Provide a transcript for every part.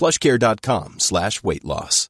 plushcare.com slash weight loss.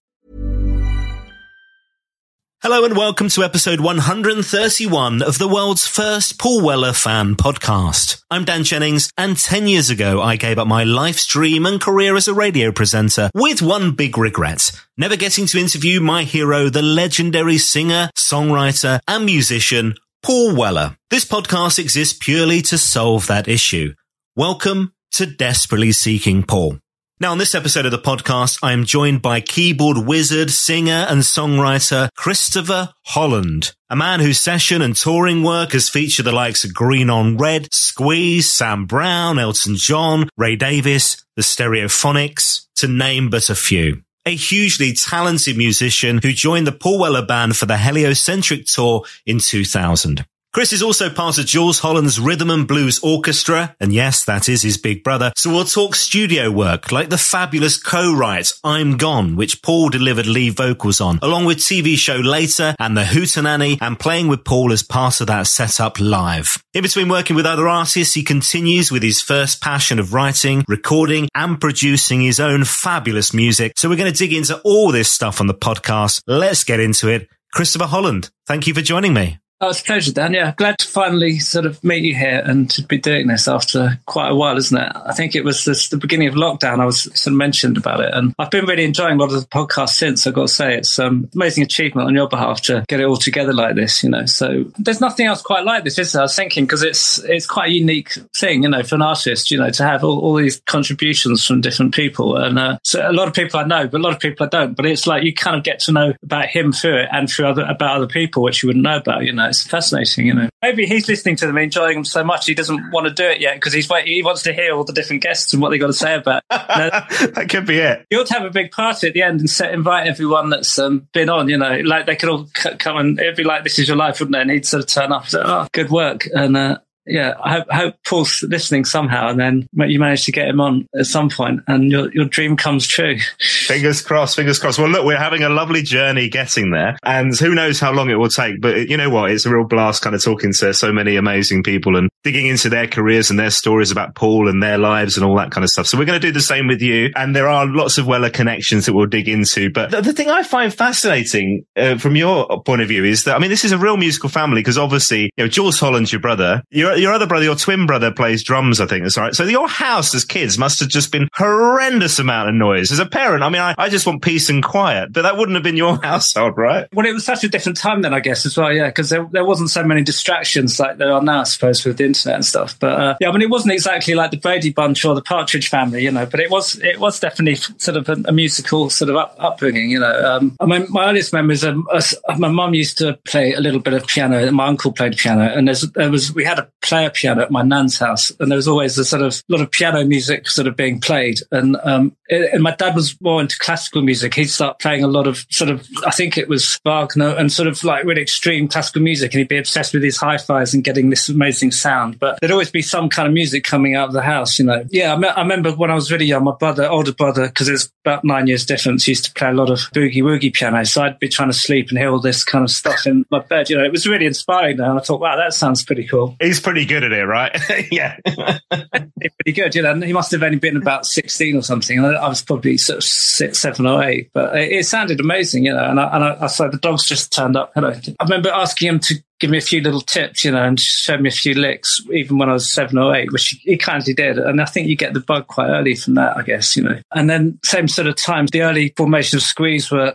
Hello and welcome to episode 131 of the world's first Paul Weller fan podcast. I'm Dan Jennings and 10 years ago I gave up my life's dream and career as a radio presenter with one big regret. Never getting to interview my hero, the legendary singer, songwriter and musician, Paul Weller. This podcast exists purely to solve that issue. Welcome to Desperately Seeking Paul. Now, on this episode of the podcast, I am joined by keyboard wizard, singer, and songwriter Christopher Holland, a man whose session and touring work has featured the likes of Green on Red, Squeeze, Sam Brown, Elton John, Ray Davies, the Stereophonics, to name but a few. A hugely talented musician who joined the Paul Weller Band for the Heliocentric Tour in 2000. Chris is also part of Jools Holland's Rhythm and Blues Orchestra, and yes, that is his big brother. So we'll talk studio work, like the fabulous co-write I'm Gone, which Paul delivered lead vocals on, along with TV show Later and The Hootenanny, and playing with Paul as part of that setup live. In between working with other artists, he continues with his first passion of writing, recording, and producing his own fabulous music. So we're going to dig into all this stuff on the podcast. Let's get into it. Christopher Holland, thank you for joining me. Oh, it's a pleasure, Dan. Yeah, glad to finally sort of meet you here and to be doing this after quite a while, isn't it? I think it was this, the beginning of lockdown. I was sort of mentioned about it, and I've been really enjoying a lot of the podcast since. I've got to say, it's um, amazing achievement on your behalf to get it all together like this. You know, so there's nothing else quite like this, is there? I was thinking because it's it's quite a unique thing, you know, for an artist, you know, to have all, all these contributions from different people, and uh, so a lot of people I know, but a lot of people I don't. But it's like you kind of get to know about him through it and through other about other people, which you wouldn't know about. You know, it's fascinating. You know, maybe he's listening to them, enjoying them so much he doesn't want to do it yet because he's wait, he wants to hear all the different guests and what they got to say about. It. That could be it. you ought to have a big party at the end and set, invite everyone that's um, been on. You know, like they could all c- come and it'd be like this is your life, wouldn't it? And he'd sort of turn up. And say, oh, good work, and. Uh, yeah, I hope, I hope Paul's listening somehow, and then you manage to get him on at some point, and your your dream comes true. Fingers crossed, fingers crossed. Well, look, we're having a lovely journey getting there, and who knows how long it will take. But you know what? It's a real blast kind of talking to so many amazing people and digging into their careers and their stories about Paul and their lives and all that kind of stuff. So we're going to do the same with you. And there are lots of Weller connections that we'll dig into. But the, the thing I find fascinating uh, from your point of view is that, I mean, this is a real musical family because obviously, you know, Jools Holland's your brother. Your, your other brother, your twin brother plays drums, I think. That's right. So your house as kids must have just been horrendous amount of noise. As a parent, I mean, I, I just want peace and quiet, but that wouldn't have been your household, right? Well, it was such a different time then, I guess, as well. Yeah, because there, there wasn't so many distractions like there are now, I suppose, with the internet and stuff. But uh, yeah, I mean, it wasn't exactly like the Brady Bunch or the Partridge Family, you know. But it was, it was definitely sort of a, a musical sort of up, upbringing, you know. Um, I mean, my earliest memories, us, my mum used to play a little bit of piano, and my uncle played piano, and there was we had a player piano at my nan's house, and there was always a sort of lot of piano music sort of being played, and um, it, and my dad was more into classical music. He'd start playing a lot of sort of, I think it was Wagner and sort of like really extreme classical music, and he'd be obsessed with his hi-fis and getting this amazing sound around, but there'd always be some kind of music coming out of the house, you know. Yeah, I, me- I remember when I was really young, my brother, older brother, because there's about nine years difference, used to play a lot of boogie woogie piano. So I'd be trying to sleep and hear all this kind of stuff in my bed. You know, it was really inspiring. Now, and I thought, wow, that sounds pretty cool. He's pretty good at it, right? yeah, pretty good. You know, he must have only been about sixteen or something. I was probably sort of six, seven or eight, but it, it sounded amazing. You know, and I, and I, I saw the dogs just turned up. Hello. I remember asking him to give me a few little tips, you know, and show me a few licks, even when I was seven or eight, which he kindly did. And I think you get the bug quite early from that, I guess, you know. And then same sort of times, the early formation of Squeeze were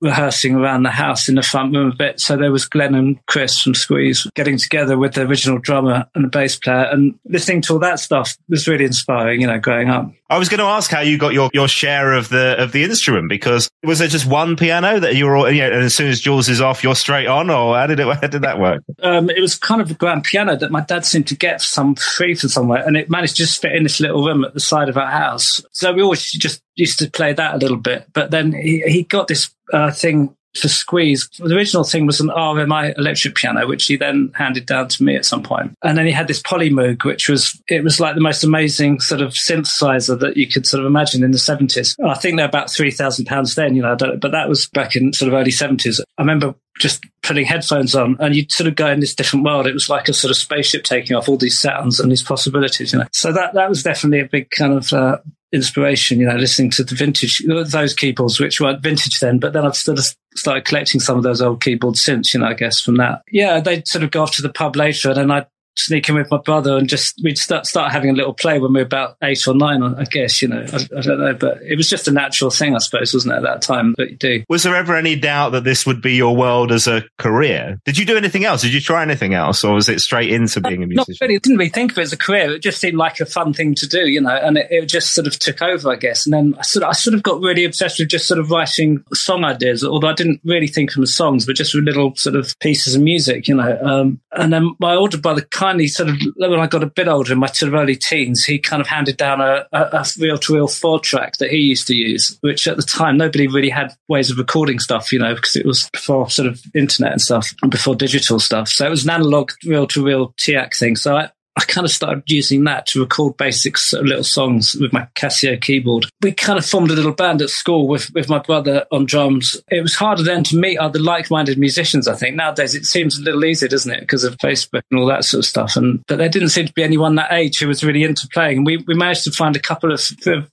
rehearsing around the house in the front room a bit. So there was Glenn and Chris from Squeeze getting together with the original drummer and the bass player and listening to all that stuff was really inspiring, you know, growing up. I was going to ask how you got your, your share of the of the instrument because was there just one piano that you were all, you know, and as soon as Jools is off, you're straight on, or how did it how did that work? Um, it was kind of a grand piano that my dad seemed to get some free from somewhere, and it managed to just fit in this little room at the side of our house. So we always just used to play that a little bit. But then he, he got this uh, thing for Squeeze. The original thing was an RMI electric piano, which he then handed down to me at some point. And then he had this Polymoog, which was, it was like the most amazing sort of synthesizer that you could sort of imagine in the 70s. I think they're about £3,000 then, you know, but that was back in sort of early 70s. I remember just putting headphones on and you'd sort of go in this different world. It was like a sort of spaceship taking off all these sounds and these possibilities, you know. So that, that was definitely a big kind of, uh, inspiration, you know, listening to the vintage, those keyboards, which weren't vintage then, but then I've sort of started collecting some of those old keyboards since, you know, I guess from that. Yeah, they'd sort of go off to the pub later and then I'd sneak in with my brother and just we'd start start having a little play when we were about eight or nine. I guess you know I, I, don't know, but it was just a natural thing, I suppose, wasn't it? At that time that you do. Was there ever any doubt that this would be your world as a career? Did you do anything else? Did you try anything else, or was it straight into being a musician? Not really. Didn't really think of it as a career. It just seemed like a fun thing to do, you know, and it, it just sort of took over, I guess. And then I sort of I sort of got really obsessed with just sort of writing song ideas, although I didn't really think of them as songs, but just little sort of pieces of music, you know. Um, and then my older brother kindly sort of when I got a bit older, in my sort of early teens, he kind of handed down a, a reel to reel four track that he used to use, which at the time nobody really had ways of recording stuff, you know, because it was before sort of internet and stuff and before digital stuff. So it was an analog reel to reel TEAC thing. So I, I kind of started using that to record basic little songs with my Casio keyboard. We kind of formed a little band at school with, with my brother on drums. It was harder then to meet other like-minded musicians, I think. Nowadays it seems a little easier, doesn't it? Because of Facebook and all that sort of stuff. And, but there didn't seem to be anyone that age who was really into playing. And we, we managed to find a couple of,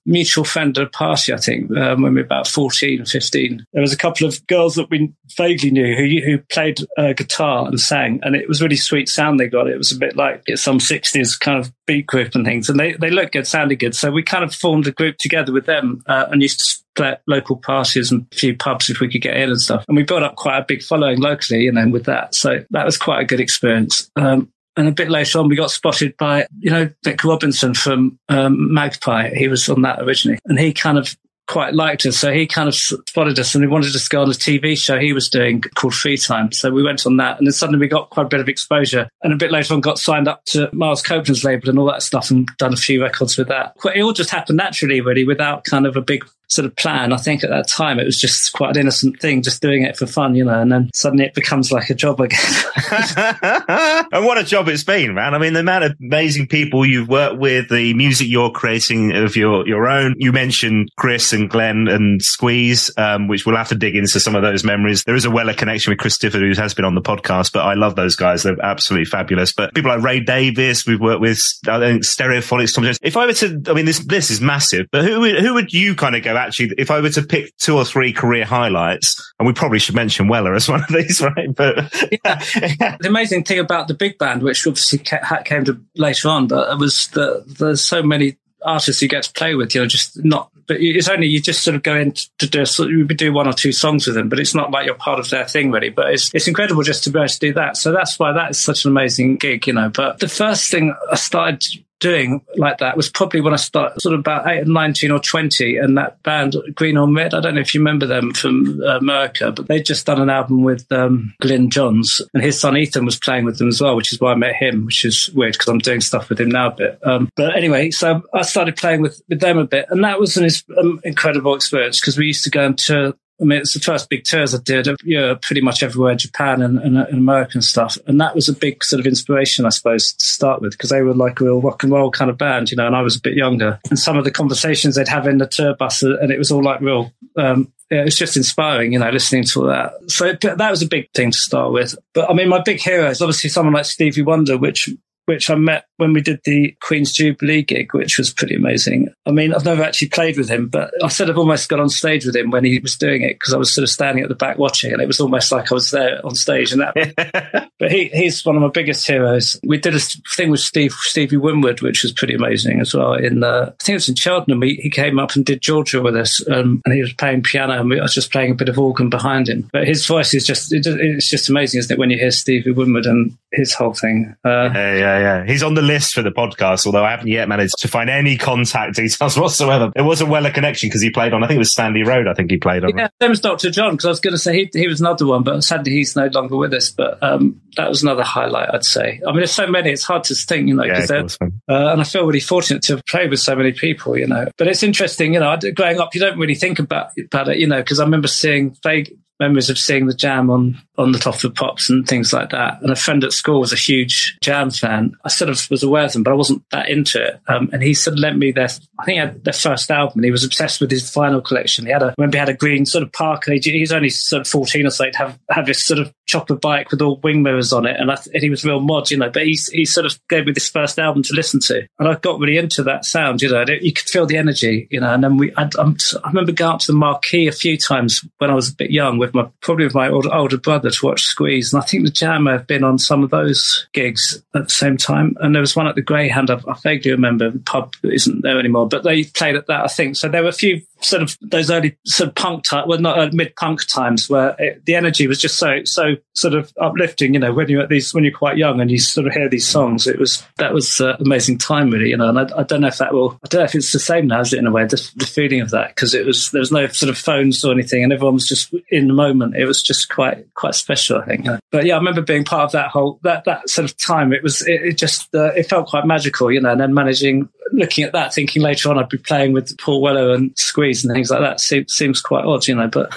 mutual friends at a party, I think, um, when we were about 14, 15. There was a couple of girls that we vaguely knew who, who played uh, guitar and sang. And it was really sweet sound they got. It was a bit like some 60s kind of beat group and things, and they, they looked good, sounded good. So we kind of formed a group together with them uh, and used to play local parties and a few pubs if we could get in and stuff. And we built up quite a big following locally, you know, with that. So that was quite a good experience. Um, and a bit later on, we got spotted by, you know, Mick Robertson from um, Magpie. He was on that originally. And he kind of quite liked us. So he kind of spotted us and he wanted us to go on a TV show he was doing called Free Time. So we went on that and then suddenly we got quite a bit of exposure and a bit later on got signed up to Miles Copeland's label and all that stuff and done a few records with that. It all just happened naturally, really, without kind of a big sort of plan. I think at that time it was just quite an innocent thing, just doing it for fun, you know, and then suddenly it becomes like a job again. and what a job it's been, man. I mean, the amount of amazing people you've worked with, the music you're creating of your, your own. You mentioned Chris and Glenn and Squeeze, um, which we'll have to dig into some of those memories. There is a Weller connection with Chris Difford, who has been on the podcast, but I love those guys. They're absolutely fabulous. But people like Ray Davies, we've worked with, I think, Stereophonics, Tom Jones. If I were to, I mean, this, this is massive, but who, who would you kind of go actually, if I were to pick two or three career highlights, and we probably should mention Weller as one of these, right? But yeah. the amazing thing about the big band, which obviously came to later on, but it was that there's so many artists you get to play with, you know, just not, but it's only, you just sort of go in to do, you do one or two songs with them, but it's not like you're part of their thing really, but it's, it's incredible just to be able to do that. So that's why that is such an amazing gig, you know, but the first thing I started doing like that was probably when I started sort of about eight, 19 or 20 and that band Green on Red. I don't know if you remember them from America, but they'd just done an album with um, Glyn Johns and his son Ethan was playing with them as well, which is why I met him, which is weird because I'm doing stuff with him now a bit. Um, but anyway, so I started playing with, with them a bit and that was an um, incredible experience because we used to go into I mean, it's the first big tours I did of Europe, pretty much everywhere, Japan and, and, and American stuff. And that was a big sort of inspiration, I suppose, to start with, because they were like a real rock and roll kind of band, you know, and I was a bit younger. And some of the conversations they'd have in the tour bus, uh, and it was all like real, um, yeah, it's just inspiring, you know, listening to all that. So that was a big thing to start with. But I mean, my big hero is obviously someone like Stevie Wonder, which which I met when we did the Queen's Jubilee gig, which was pretty amazing. I mean, I've never actually played with him, but I sort of almost got on stage with him when he was doing it because I was sort of standing at the back watching, and it was almost like I was there on stage. And that, but he, he's one of my biggest heroes. We did a thing with Steve Stevie Winwood, which was pretty amazing as well. In uh, I think it was in Cheltenham. He, he came up and did Georgia with us, um, and he was playing piano, and I was just playing a bit of organ behind him. But his voice is just it's just amazing, isn't it? When you hear Stevie Winwood and his whole thing. Uh, yeah, yeah, yeah. He's on the list for the podcast, although I haven't yet managed to find any contact details whatsoever. It was a Weller connection because he played on, I think it was Stanley Road, I think he played on. Yeah, same as Dr. John, because I was going to say he, he was another one, but sadly he's no longer with us. But um, that was another highlight, I'd say. I mean, there's so many, it's hard to think, you know, yeah, uh, and I feel really fortunate to have played with so many people, you know. But it's interesting, you know, growing up, you don't really think about, about it, you know, because I remember seeing vague memories of seeing the jam on on the top of the pops and things like that. And a friend at school was a huge jam fan. I sort of was aware of them, but I wasn't that into it. Um, and he sort of lent me their, I think he had their first album and he was obsessed with his vinyl collection. He had a, remember he had a green sort of parka. He's only sort of 14 or so. He'd have, have this sort of chopper bike with all wing mirrors on it. And, and he was real mod, you know, but he, he sort of gave me this first album to listen to. And I got really into that sound, you know, you could feel the energy, you know, and then we, I, I remember going up to the marquee a few times when I was a bit young with my, probably with my older, older brother to watch Squeeze. And I think the Jam have been on some of those gigs at the same time. And there was one at the Greyhound. I, I vaguely remember the pub isn't there anymore, but they played at that, I think. So there were a few sort of those early sort of punk time, well, not uh, mid punk times where it, the energy was just so, so sort of uplifting, you know, when you're at these, when you're quite young and you sort of hear these songs, it was, that was uh, amazing time really, you know, and I, I, don't know if that will, I don't know if it's the same now, is it in a way, the, the feeling of that, because it was, there was no sort of phones or anything and everyone was just in the moment. It was just quite, quite special, I think. But yeah, I remember being part of that whole, that, that sort of time. It was, it, it just, uh, it felt quite magical, you know, and then managing, looking at that, thinking later on I'd be playing with Paul Weller and Squeeze and things like that seems, seems quite odd, you know, but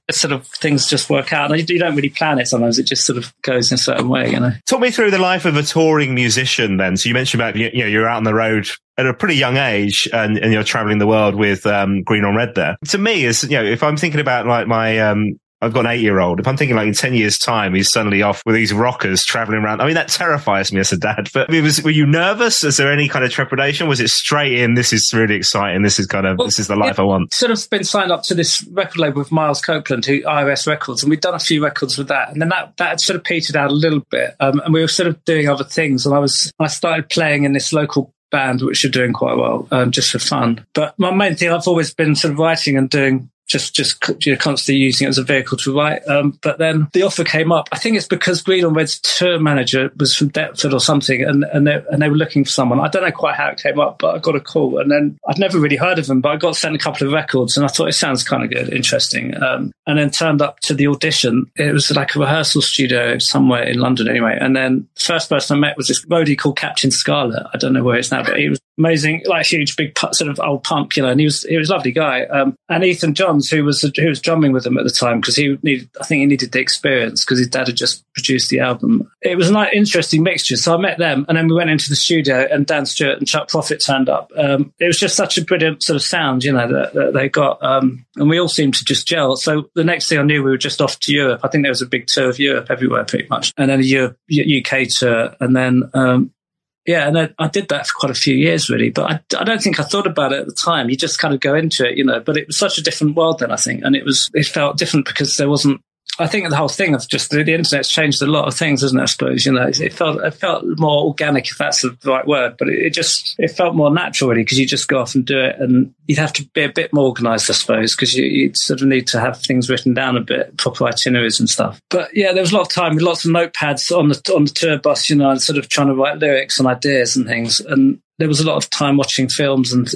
sort of things just work out. And you don't really plan it sometimes. It just sort of goes in a certain way, you know. Talk me through the life of a touring musician then. So you mentioned about, you know, you're out on the road at a pretty young age and, and you're traveling the world with um, green on red there. To me, is you know, if I'm thinking about like my um, I've got an eight year old. If I'm thinking like in 10 years time, he's suddenly off with these rockers traveling around. I mean, that terrifies me as a dad, but I mean, was, were you nervous? Is there any kind of trepidation? Was it straight in? This is really exciting. This is kind of, well, this is the life I want. Sort of been signed up to this record label with Miles Copeland, who IRS Records, and we'd done a few records with that. And then that, that had sort of petered out a little bit. Um, and we were sort of doing other things. And I was, I started playing in this local band, which are doing quite well, um, just for fun. But my main thing, I've always been sort of writing and doing just just you know, constantly using it as a vehicle to write. Um, but then the offer came up. I think it's because Green on Red's tour manager was from Deptford or something, and and they, and they were looking for someone. I don't know quite how it came up, but I got a call, and then I'd never really heard of them, but I got sent a couple of records, and I thought it sounds kind of good, interesting. Um, and then turned up to the audition. It was like a rehearsal studio somewhere in London, anyway. And then the first person I met was this roadie called Captain Scarlet. I don't know where it's now, but he was amazing, like huge, big sort of old punk, you know. And he was he was a lovely guy. Um, and Ethan Who was who was drumming with them at the time, because he needed, I think he needed the experience because his dad had just produced the album. It was an interesting mixture. So I met them, and then we went into the studio, and Dan Stuart and Chuck Prophet turned up. Um, it was just such a brilliant sort of sound, you know, that, that they got, um, and we all seemed to just gel. So the next thing I knew, we were just off to Europe. I think there was a big tour of Europe everywhere, pretty much, and then a Europe, UK tour, and then um, yeah, and I, I, did that for quite a few years, really. But I, I, don't think I thought about it at the time. You just kind of go into it, you know. But it was such a different world then, I think, and it was it felt different because there wasn't I think the whole thing of just the, the, internet's changed a lot of things, hasn't it? I suppose you know it felt it felt more organic, if that's the right word, but it, it just it felt more natural really because you just go off and do it, and you'd have to be a bit more organised, I suppose, because you you sort of need to have things written down a bit, proper itineraries and stuff. But yeah, there was a lot of time with lots of notepads on the on the tour bus, you know, and sort of trying to write lyrics and ideas and things, and there was a lot of time watching films and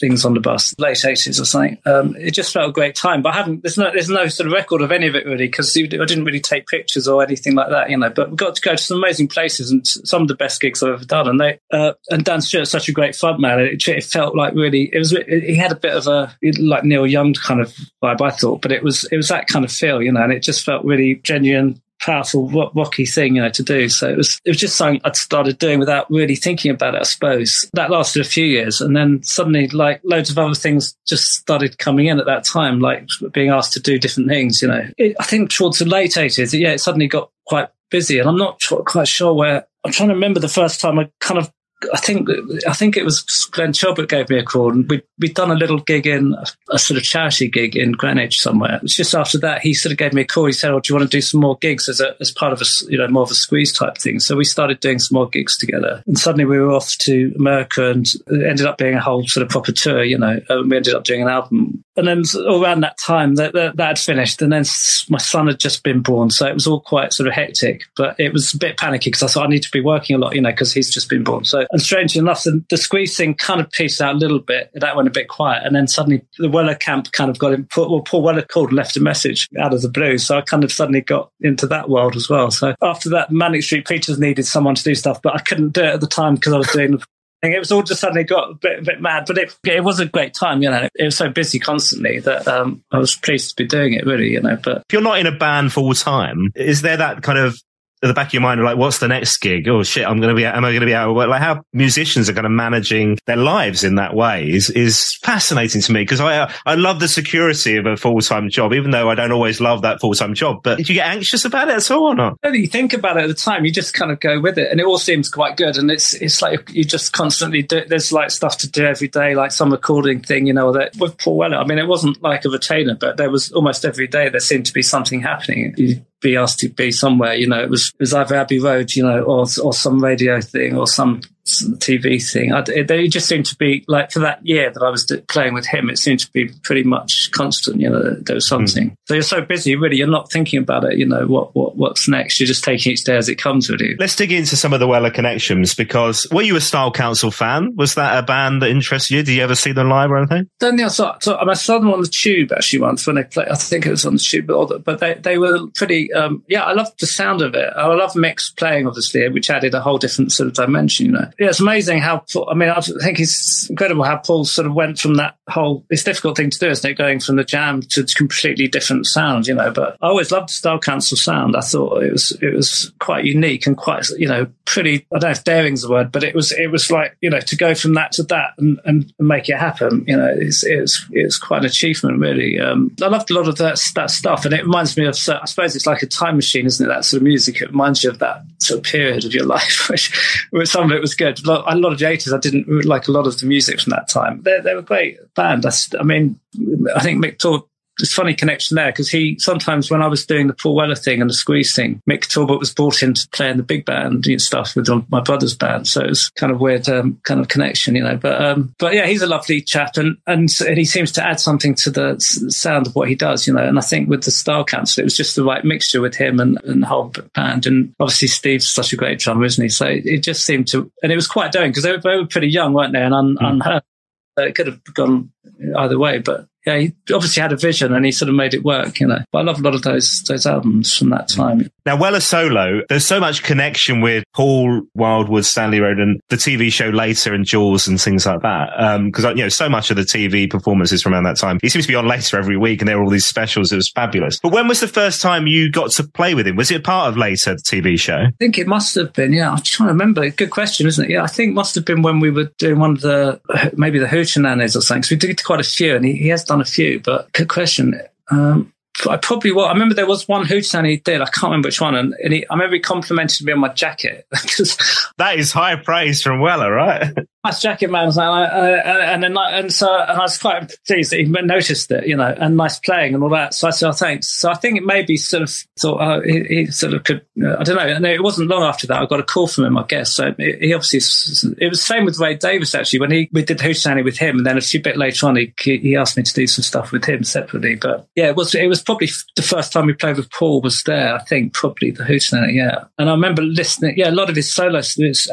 things on the bus, late 80s or something. Um, it just felt a great time. But I haven't, there's no, there's no sort of record of any of it really because I didn't really take pictures or anything like that, you know. But we got to go to some amazing places and some of the best gigs I've ever done. And they, uh, and Dan Stuart's such a great front man. It, it felt like really, it was, he had a bit of a, like Neil Young kind of vibe, I thought, but it was, it was that kind of feel, you know, and it just felt really genuine powerful rocky thing you know to do. So it was it was just something i'd started doing without really thinking about it i suppose. That lasted a few years and then suddenly like loads of other things just started coming in at that time like being asked to do different things you know. It, i think towards the late 80s yeah it suddenly got quite busy and i'm not quite sure where i'm trying to remember the first time i kind of I think I think it was Glenn Tilbrook gave me a call, and we we'd done a little gig in a, sort of charity gig in Greenwich somewhere. It was just after that he sort of gave me a call. He said, "Oh, do you want to do some more gigs as a as part of a you know more of a squeeze type thing?" So we started doing some more gigs together, and suddenly we were off to America, and it ended up being a whole sort of proper tour. You know, and we ended up doing an album, and then around that time that, that that had finished, and then my son had just been born, so it was all quite sort of hectic. But it was a bit panicky because I thought I need to be working a lot, you know, because he's just been born. So and strangely enough, the, the squeeze thing kind of pieced out a little bit. That went a bit quiet. And then suddenly the Weller camp kind of got in. Well, Paul Weller called and left a message out of the blue. So I kind of suddenly got into that world as well. So after that, Manic Street Preachers needed someone to do stuff, but I couldn't do it at the time because I was doing thing it was all just suddenly got a bit, a bit mad, but it, it was a great time, you know. It was so busy constantly that um, I was pleased to be doing it, really, you know. But if you're not in a band full time, is there that kind of at the back of your mind, like, what's the next gig? Oh shit, I'm going to be, am I going to be out of work? Like how musicians are kind of managing their lives in that way is, is fascinating to me because I, I love the security of a full-time job, even though I don't always love that full-time job. But did you get anxious about it at all or not? You think about it at the time, you just kind of go with it and it all seems quite good. And it's, it's like you just constantly do, there's like stuff to do every day, like some recording thing, you know, that with Paul Weller. I mean, it wasn't like a retainer, but there was almost every day there seemed to be something happening. You be asked to be somewhere. You know, it was it was either Abbey Road, you know, or or some radio thing or some TV thing. I, they just seemed to be like for that year that I was playing with him. It seemed to be pretty much constant. You know, there was something. Mm. So you're so busy, really, you're not thinking about it. You know, what what what's next? You're just taking each day as it comes. Really. Let's dig into some of the Weller connections because were you a Style Council fan? Was that a band that interested you? Did you ever see them live or anything? Think I saw. So I saw them on the Tube actually once when they played. I think it was on the Tube, but, they they were pretty. Um, yeah, I loved the sound of it. I love Mick's playing, obviously, which added a whole different sort of dimension. You know, yeah, it's amazing how I mean, I think it's incredible how Paul sort of went from that whole. It's difficult thing to do, isn't it? Going from the jam to completely different sound, you know. But I always loved the Style Council sound. I thought it was it was quite unique and quite you know pretty. I don't know if daring's the word, but it was it was like you know to go from that to that and, and make it happen. You know, it's it's it's quite an achievement, really. Um, I loved a lot of that that stuff, and it reminds me of. I suppose it's like a time machine, isn't it? That sort of music. It reminds you of that sort of period of your life, which, which some of it was good. A lot of the 80s, I didn't like a lot of the music from that time. They, they were a great band. I, I mean, I think Mick Talbot there's funny connection there because he sometimes when I was doing the Paul Weller thing and the squeeze thing, Mick Talbot was brought in to play in the big band and stuff with my brother's band. So it's kind of weird um, kind of connection, you know. But um, but yeah, he's a lovely chap and, and and he seems to add something to the sound of what he does, you know. And I think with the Style Council, it was just the right mixture with him and, and the whole band. And obviously Steve's such a great drummer, isn't he? So it just seemed to, and it was quite daring because they, they, were pretty young, weren't they? And un, mm. unheard. it could have gone either way, but yeah, he obviously had a vision and he sort of made it work, you know. But I love a lot of those those albums from that time. Now, Weller solo, there's so much connection with Paul Wildwood, Stanley Roden, the TV show later and Jools and things like that. Because um, you know, so much of the TV performances from around that time, he seems to be on later every week, and there were all these specials. It was fabulous. But when was the first time you got to play with him? Was it a part of later the TV show? I think it must have been. Yeah, I'm trying to remember. Good question, isn't it? Yeah, I think it must have been when we were doing one of the maybe the Hootenannies or something. Because we did quite a few, and he, he has done a few. But good question. Um, I probably well. I remember there was one he did. I can't remember which one, and, and he, I remember he complimented me on my jacket. that is high praise from Weller, right? Nice jacket, man. And, I, and, and, and so and I was quite pleased that he noticed it, you know, and nice playing and all that. So I said, oh, thanks. So I think it maybe sort of thought, oh, he, he sort of could, uh, I don't know. And it wasn't long after that I got a call from him, I guess. So he obviously, it was the same with Ray Davies, actually, when he, we did Hoochie with him. And then a few bit later on, he, he asked me to do some stuff with him separately. But yeah, it was, it was probably the first time we played with Paul was there. I think probably the Hoochie yeah. And I remember listening, yeah, a lot of his solo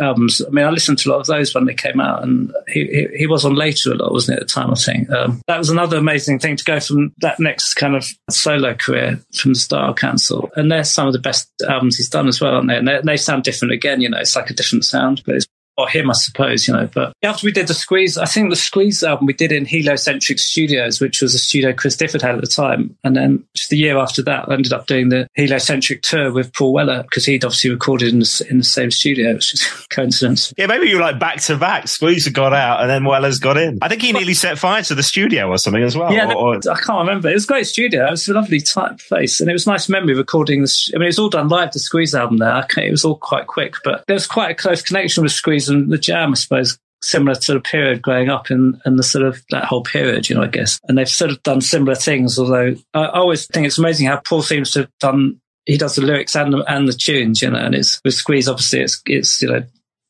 albums. I mean, I listened to a lot of those when they came out, and he, he, he was on later a lot, wasn't it? At the time, I think um, that was another amazing thing to go from that next kind of solo career from Style Council, and they're some of the best albums he's done as well, aren't they? And they, they sound different again, you know, it's like a different sound, but it's or him, I suppose, you know. But after we did the Squeeze, I think the Squeeze album we did in Heliocentric Studios, which was a studio Chris Difford had at the time. And then just a year after that, I ended up doing the Heliocentric tour with Paul Weller because he'd obviously recorded in the, in the same studio, which is coincidence. Yeah, maybe you were like back to back. Squeeze had got out and then Weller's got in. I think he nearly set fire to the studio or something as well. Yeah, or, I can't remember. It was a great studio. It was a lovely type place. And it was nice memory recording this. I mean, it was all done live, the Squeeze album there. It was all quite quick, but there was quite a close connection with Squeeze and the Jam, I suppose, similar sort of period growing up in, in the sort of that whole period, you know, I guess. And they've sort of done similar things, although I always think it's amazing how Paul seems to have done, he does the lyrics and the, and the tunes, you know, and it's with Squeeze, obviously, it's, it's, you know,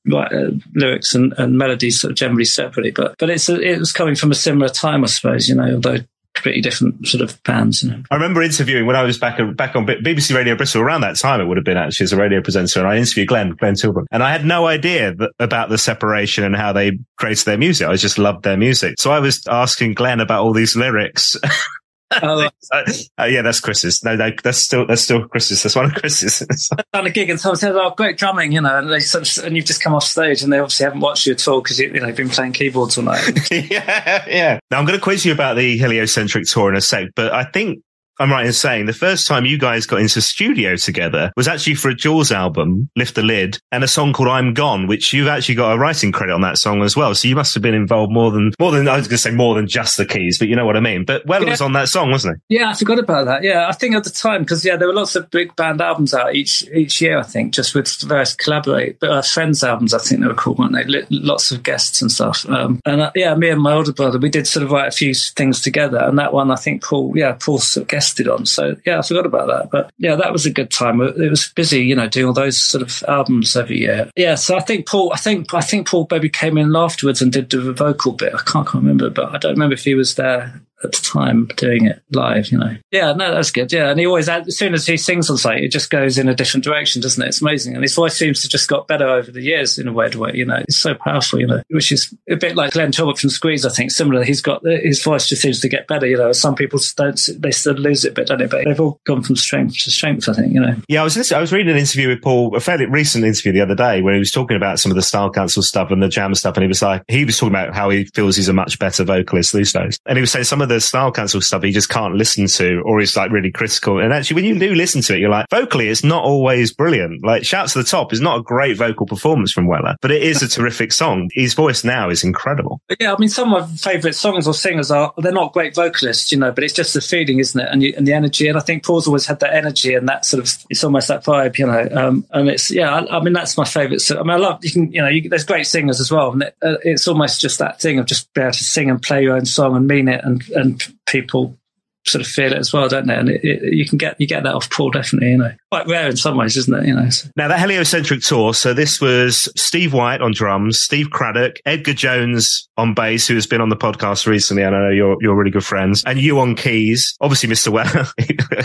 Right, uh, lyrics and, and melodies sort of generally separately, but but it's a, it was coming from a similar time, I suppose. You know, although pretty different sort of bands. You know. I remember interviewing when I was back back on BBC Radio Bristol around that time. It would have been actually as a radio presenter, and I interviewed Glenn Glenn Tilbrook, and I had no idea that, about the separation and how they created their music. I just loved their music, so I was asking Glenn about all these lyrics. Oh, uh, yeah, that's Chris's. No, no, that's still that's still Chris's. That's one of Chris's. done a gig and someone says, "Oh, great drumming," you know, and they and you've just come off stage and they obviously haven't watched you at all because you, you know you've been playing keyboards all night. yeah, yeah. Now I'm going to quiz you about the heliocentric tour in a sec, but I think I'm right in saying the first time you guys got into studio together was actually for a Jools album, Lift the Lid, and a song called I'm Gone, which you've actually got a writing credit on that song as well. So you must have been involved more than, more than, I was going to say more than just the keys, but you know what I mean. But Well yeah. was on that song, wasn't he? Yeah, I forgot about that. Yeah, I think at the time, because yeah, there were lots of big band albums out each, each year, I think, just with various collaborate, but uh, friends albums, I think they were called, weren't they? Lots of guests and stuff. Um, and uh, yeah, me and my older brother, we did sort of write a few things together. And that one, I think Paul, yeah, Paul sort of on. So yeah, I forgot about that. But yeah, that was a good time. It was busy, you know, doing all those sort of albums every year. Yeah, so I think Paul, I think I think Paul maybe came in afterwards and did the vocal bit. I can't, can't remember, but I don't remember if he was there at the time doing it live, you know. Yeah, no, that's good. Yeah. And he always, as soon as he sings on site, it just goes in a different direction, doesn't it? It's amazing. And his voice seems to just got better over the years in a weird way, you know. It's so powerful, you know, which is a bit like Glenn Tilbrook from Squeeze, I think. Similar. He's got, his voice just seems to get better, you know. Some people don't, they still lose it a bit, don't they? But they've all gone from strength to strength, I think, you know. Yeah, I was listening, I was reading an interview with Paul, a fairly recent interview the other day where he was talking about some of the Style Council stuff and the jam stuff. And he was like, he was talking about how he feels he's a much better vocalist these days. And he was saying some of the Style Council stuff he just can't listen to or he's like really critical. And actually, when you do listen to it, you're like, vocally, it's not always brilliant. Like Shouts to the Top is not a great vocal performance from Weller, but it is a terrific song. His voice now is incredible. Yeah, I mean, some of my favourite songs or singers are, they're not great vocalists, you know, but it's just the feeling, isn't it? And, you, and the energy. And I think Paul's always had that energy and that sort of, it's almost that vibe, you know. Um, and it's, yeah, I, I, mean, that's my favourite. I mean, I love, you can, you know, you, there's great singers as well. And it, uh, it's almost just that thing of just being able to sing and play your own song and mean it and, and people sort of feel it as well, don't they? And it, it, you can get you get that off Paul definitely. You know, quite rare in some ways, isn't it? You know. Now that heliocentric tour. So this was Steve White on drums, Steve Cradock, Edgar Jones on bass, who has been on the podcast recently, and I know you're you're really good friends, and you on keys. Obviously, Mr. Weller.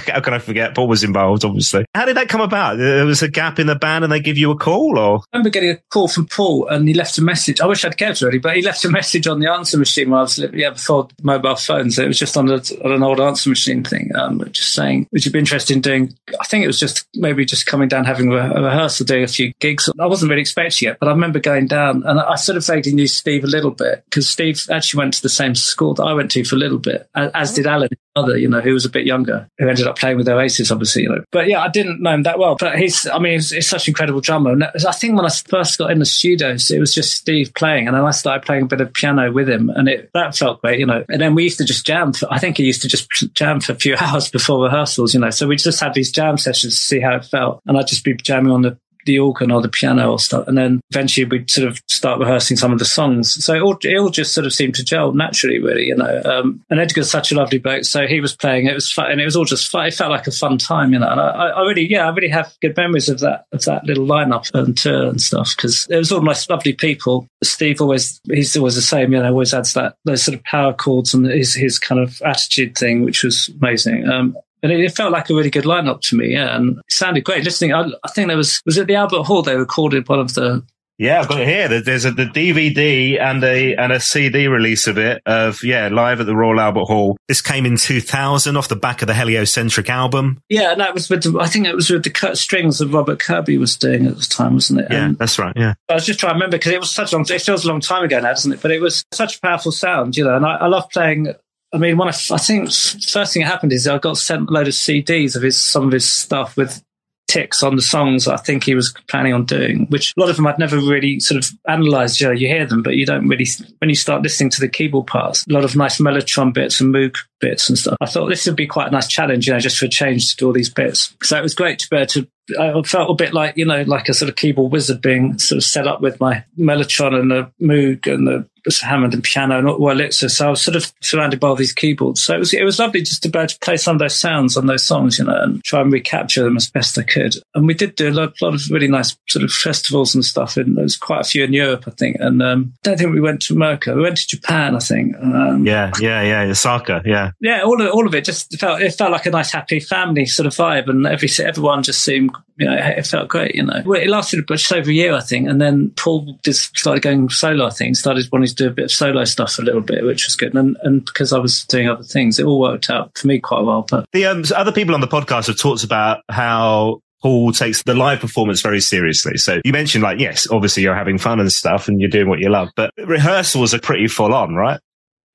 How can I forget? Paul was involved, obviously. How did that come about? There was a gap in the band, and they give you a call, or I remember getting a call from Paul, and he left a message. I wish I'd kept it already, but he left a message on the answer machine when I was yeah before mobile phones. it was just on, a, on an old answer machine thing. Um, just saying, would you be interested in doing? I think it was just maybe just coming down, having a, a rehearsal, doing a few gigs. I wasn't really expecting it, but I remember going down, and I sort of vaguely knew Steve a little bit because Steve actually went to the same school that I went to for a little bit, as, as did Alan, other, you know, who was a bit younger, who ended up playing with Oasis, obviously, you know. But yeah, I didn't know him that well. But he's, I mean, he's, he's such an incredible drummer. And I think when I first got in the studios, it was just Steve playing, and then I started playing a bit of piano with him, and it that felt great, you know. And then we used to just jam. For, I think he used to just jam for a few hours before rehearsals, you know. So we just had these jam sessions to see how it felt, and I'd just be jamming on the the organ or the piano or stuff. And then eventually we'd sort of start rehearsing some of the songs. So it all, it all just sort of seemed to gel naturally, really, you know. Um, and Edgar's such a lovely bloke. So he was playing, it was fun, and it was all just fun. It felt like a fun time, you know. And I, I really, yeah, I really have good memories of that, of that little lineup and tour and stuff because it was all nice, lovely people. Steve always, he's always the same, you know, always adds that, those sort of power chords and his, his kind of attitude thing, which was amazing. Um, and it, felt like a really good lineup to me. Yeah, and it sounded great. Listening, I, I think there was was it the Albert Hall they recorded one of the Yeah, I've got it here. There's a the DVD and a and a CD release of it of yeah live at the Royal Albert Hall. This came in 2000 off the back of the Heliocentric album. Yeah, and that was with the, I think it was with the cut strings that Robert Kirby was doing at the time, wasn't it? Yeah, and that's right. Yeah, I was just trying to remember because it was such a long. It feels a long time ago now, doesn't it? But it was such a powerful sound, you know. And I, I love playing I mean, when I, I think first thing that happened is I got sent a load of CDs of his some of his stuff with ticks on the songs I think he was planning on doing, which a lot of them I'd never really sort of analysed. You know, you hear them, but you don't really, when you start listening to the keyboard parts, a lot of nice mellotron bits and moog bits and stuff. I thought this would be quite a nice challenge, you know, just for a change to do all these bits. So it was great to be able to I felt a bit like, you know, like a sort of keyboard wizard being sort of set up with my mellotron and the moog and the Hammond and piano and Wurlitzer. So I was sort of surrounded by all these keyboards. So it was, it was lovely just to be able to play some of those sounds on those songs, you know, and try and recapture them as best I could. And we did do a lot, lot of really nice sort of festivals and stuff. And there was quite a few in Europe, I think. And um, I don't think we went to America. We went to Japan, I think. Um, yeah, yeah, yeah. Osaka, yeah. Yeah, all of, all of it just felt, it felt like a nice, happy family sort of vibe. And every, everyone just seemed you know, it felt great, you know. It lasted just over a year, I think. And then Paul just started going solo, I think, started wanting to do a bit of solo stuff a little bit, which was good. And, and because I was doing other things, it all worked out for me quite well. But the um, other people on the podcast have talked about how Paul takes the live performance very seriously. So you mentioned like, yes, obviously you're having fun and stuff and you're doing what you love, but rehearsals are pretty full on, right?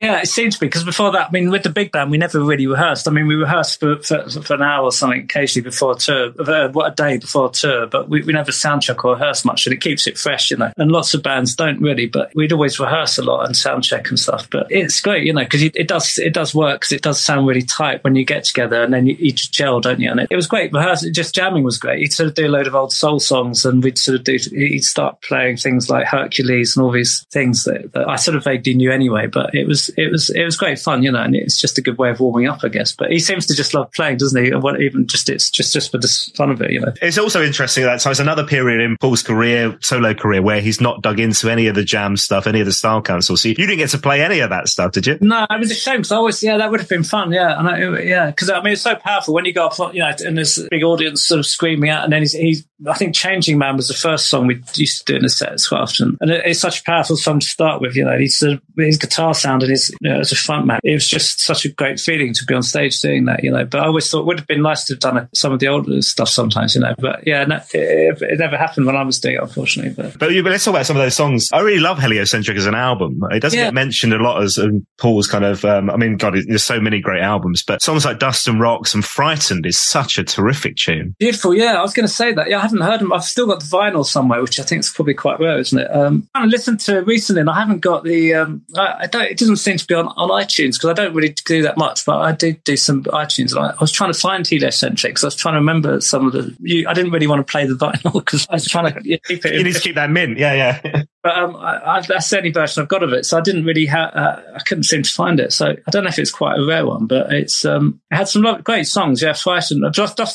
Yeah, it seems to be because before that, I mean, with the big band, we never really rehearsed. I mean, we rehearsed for, for, for an hour or something occasionally before tour, uh, what a day before tour, but we, we never soundcheck or rehearse much, and it keeps it fresh, you know. And lots of bands don't really, but we'd always rehearse a lot and soundcheck and stuff. But it's great, you know, because it does it does work because it does sound really tight when you get together, and then you, you gel, don't you? And it, it was great. Rehearsing, just jamming was great. He'd sort of do a load of old soul songs, and we'd sort of do. He'd start playing things like Hercules and all these things that, that I sort of vaguely knew anyway. But it was it was it was great fun, you know, and it's just a good way of warming up, I guess. But he seems to just love playing, doesn't he? What, even just it's just just for the fun of it, you know. It's also interesting that so it's another period in Paul's career, solo career, where he's not dug into any of the jam stuff, any of the style council. So you didn't get to play any of that stuff, did you? No, it was a shame because I always, yeah, that would have been fun, yeah, and I, yeah, because I mean it's so powerful when you go up, you know, and there's a big audience sort of screaming out, and then he's, he's I think Changing Man was the first song we used to do in the sets quite often, and it, it's such a powerful song to start with. You know, he's sort his guitar sound and his you know, as a front man, it was just such a great feeling to be on stage doing that. You know, but I always thought it would have been nice to have done some of the older stuff sometimes. You know, but yeah, no, it, it, never happened when I was doing it, unfortunately. But but, but let's talk about some of those songs. I really love Heliocentric as an album. It doesn't yeah. get mentioned a lot as um, Paul's kind of. Um, I mean, God, there's so many great albums, but songs like Dust and Rocks and Frightened is such a terrific tune. Beautiful, yeah. I was going to say that. Yeah, haven't heard them. I've still got the vinyl somewhere, which I think is probably quite rare, isn't it? Um, I listened to recently, and I haven't got the. Um, I, I, don't. It doesn't seem to be on, on iTunes because I don't really do that much. But I did do some iTunes, and I, I was trying to find Heliocentric because I was trying to remember some of the. You, I didn't really want to play the vinyl because I was trying to keep it. you need to keep that mint, yeah, yeah. But um, I, I, that's the only version I've got of it, so I didn't really have. Uh, I couldn't seem to find it, so I don't know if it's quite a rare one, but it's um, it had some great songs. Yeah, Dust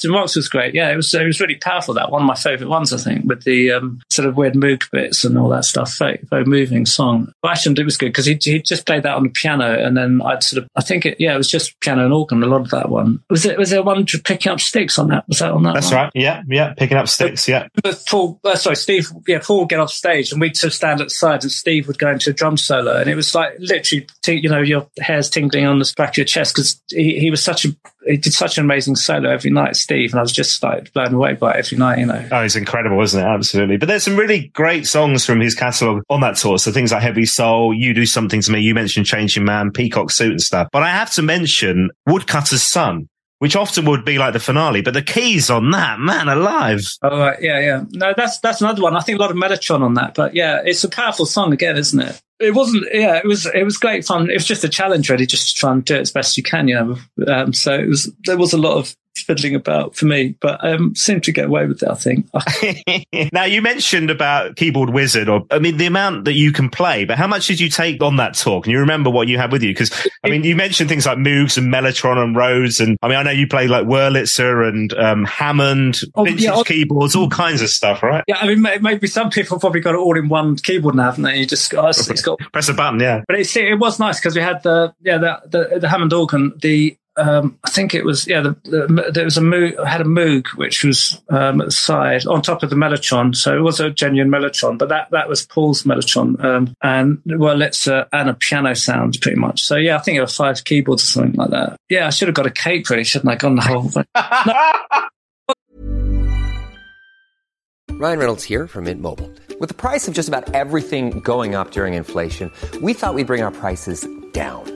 and Rocks was great. Yeah, it was it was really powerful. That one of my favourite ones, I think, with the um, sort of weird moog bits and all that stuff. Very, very moving song. Frightened, it was good because he he just played that on the piano, and then I'd sort of I think it yeah it was just piano and organ. A lot of that one was it was there one picking up sticks on that? Was that on that? That's one? right. Yeah, yeah, picking up sticks. Yeah. But Paul, uh, sorry, Steve. Yeah, Paul would get off stage, and sort of stand at the side and Steve would go into a drum solo, and it was like literally, you know, your hair's tingling on the back of your chest because he, he was such a he did such an amazing solo every night, Steve, and I was just like blown away by it every night, you know. Oh, it's incredible, isn't it? Absolutely. But there's some really great songs from his catalogue on that tour. So things like Heavy Soul, You Do Something to Me, you mentioned Changing Man, Peacock Suit and stuff. But I have to mention Woodcutter's Son which often would be like the finale, but the keys on that, man alive. Oh, right. yeah, yeah. No, that's that's another one. I think a lot of Mellotron on that, but yeah, it's a powerful song again, isn't it? It wasn't, yeah, it was, it was great fun. It was just a challenge, really, just to try and do it as best you can, you know. Um, so it was, there was a lot of fiddling about for me, but um, seemed to get away with it. I think. now you mentioned about keyboard wizard, or I mean the amount that you can play, but how much did you take on that talk? Can you remember what you had with you? Because I mean, you mentioned things like Moogs and Mellotron and Rhodes, and I mean, I know you play like Wurlitzer and um, Hammond, oh, vintage yeah, keyboards, all kinds of stuff, right? Yeah, I mean, maybe some people probably got it all in one keyboard now, haven't they? You just got, it's got press a button, yeah. But it, it was nice because we had the yeah the, the, the Hammond organ, the um, I think it was yeah. The, the, there was a Moog, had a Moog which was um, at the side on top of the Mellotron, so it was a genuine Mellotron, but that that was Paul's Mellotron, um, and well, it's uh, and a piano sound pretty much. So yeah, I think it was five keyboards or something like that. Yeah, I should have got a cape really, shouldn't I? Gone the whole. Thing. Ryan Reynolds here from Mint Mobile. With the price of just about everything going up during inflation, we thought we'd bring our prices down.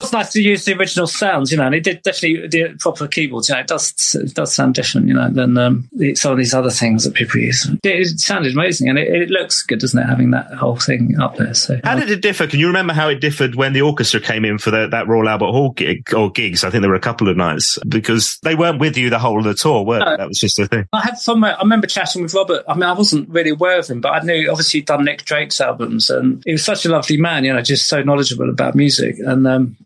It's nice to use the original sounds, you know, and it did definitely the proper keyboards. You know, it does it does sound different, you know, than um, the, some of these other things that people use. It, it sounded amazing, and it, it, looks good, doesn't it, having that whole thing up there? So, how did it differ? Can you remember how it differed when the orchestra came in for the, that Royal Albert Hall gig or gigs? I think there were a couple of nights because they weren't with you the whole of the tour, were no, That was just the thing. I had fun. I remember chatting with Robert. I mean, I wasn't really aware of him, but I knew obviously he'd done Nick Drake's albums, and he was such a lovely man. You know, just so knowledgeable about music, and um,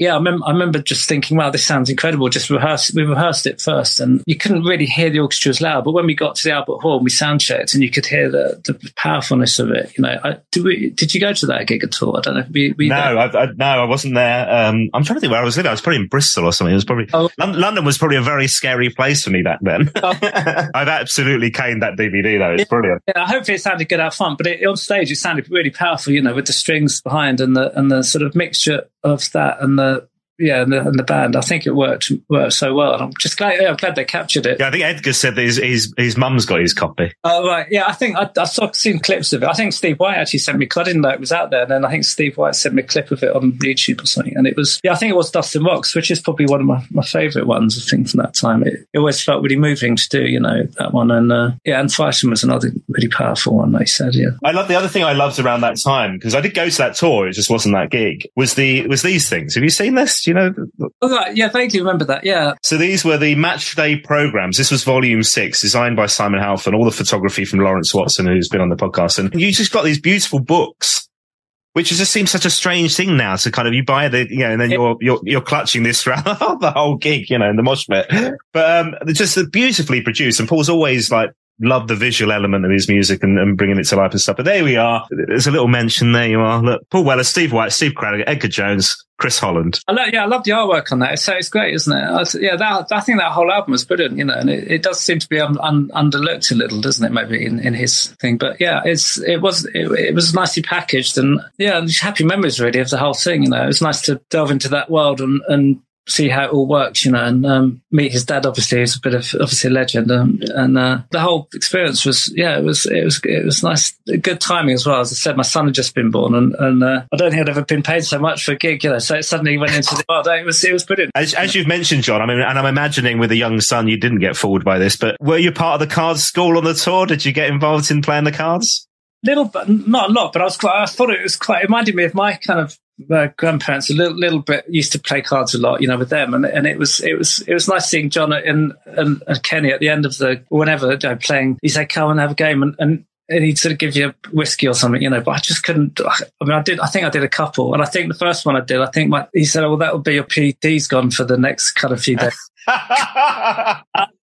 yeah, I remember, I remember just thinking, wow, this sounds incredible. Just rehearse, we rehearsed it first and you couldn't really hear the orchestra as loud. But when we got to the Albert Hall, we sound checked and you could hear the, the powerfulness of it. You know, I, did, we, did you go to that gig at all? I don't know. No, I, I, no, I wasn't there. Um, I'm trying to think where I was living. I was probably in Bristol or something. It was probably, oh. London was probably a very scary place for me back then. Oh. I've absolutely caned that DVD though. It's brilliant. Yeah, hopefully it sounded good, out front, But it, on stage, it sounded really powerful, you know, with the strings behind and the, and the sort of mixture of that and the, yeah, and the, and the, band. I think it worked worked so well, and I'm just glad. Yeah, I'm glad they captured it. Yeah, I think Edgar said that his his, his mum's got his copy. Oh right, yeah. I think I, I saw seen clips of it. I think Steve White actually sent me. Cause I didn't know it was out there. And then I think Steve White sent me a clip of it on YouTube or something, and it was yeah. I think it was Dustin Rocks, which is probably one of my, my favourite ones. I think from that time, it, it, always felt really moving to do. You know that one, and uh, yeah, and Frightened was another really powerful one. They said, yeah. I love the other thing I loved around that time because I did go to that tour. It just wasn't that gig. Was the was these things? Have you seen this? Do you know? Oh. Yeah, vaguely remember that. Yeah. So these were the match day programs. This was volume six, designed by Simon Halfon, all the photography from Lawrence Watson, who's been on the podcast. And you just got these beautiful books which just seems such a strange thing now to kind of you buy the you know and then you're you're you're clutching this throughout the whole gig you know in the mosh pit but um they're just beautifully produced and Paul's always like loved the visual element of his music and, and, bringing it to life and stuff but there we are there's a little mention there you are look Paul Weller Steve White Steve Cradock Edgar Jones Chris Holland. I love, yeah, I love the artwork on that. So it's great, isn't it? I, yeah, that, I think that whole album was brilliant, you know, and it, it does seem to be un, un, underlooked a little, doesn't it? Maybe in, in his thing, but yeah, it's it was it, it, was nicely packaged, and yeah, happy memories really of the whole thing. You know, it was nice to delve into that world and and see how it all works, you know, and um, meet his dad. Obviously, he's a bit of obviously a legend, um, and uh, the whole experience was yeah, it was it was it was nice, good timing as well. As I said, my son had just been born, and, and uh, I don't think I'd ever been paid so much for a gig, you know. So it suddenly went into the world. It was it was brilliant. As, as you've mentioned, John, I mean, and I'm imagining with a young son, you didn't get fooled by this, but were you part of the cards school on the tour? Did you get involved in playing the cards? little, but not a lot. But I was quite. I thought it was quite. It reminded me of my kind of uh, grandparents. A little, little bit used to play cards a lot, you know, with them, and and it was it was it was nice seeing John and and, and Kenny at the end of the whenever you know, playing. He said, "Come and have a game," and, and and he'd sort of give you a whiskey or something, you know, but I just couldn't. I mean, I did, I think I did a couple. And I think the first one I did, I think my, he said, oh, well, that will be your PD's gone for the next kind of few days.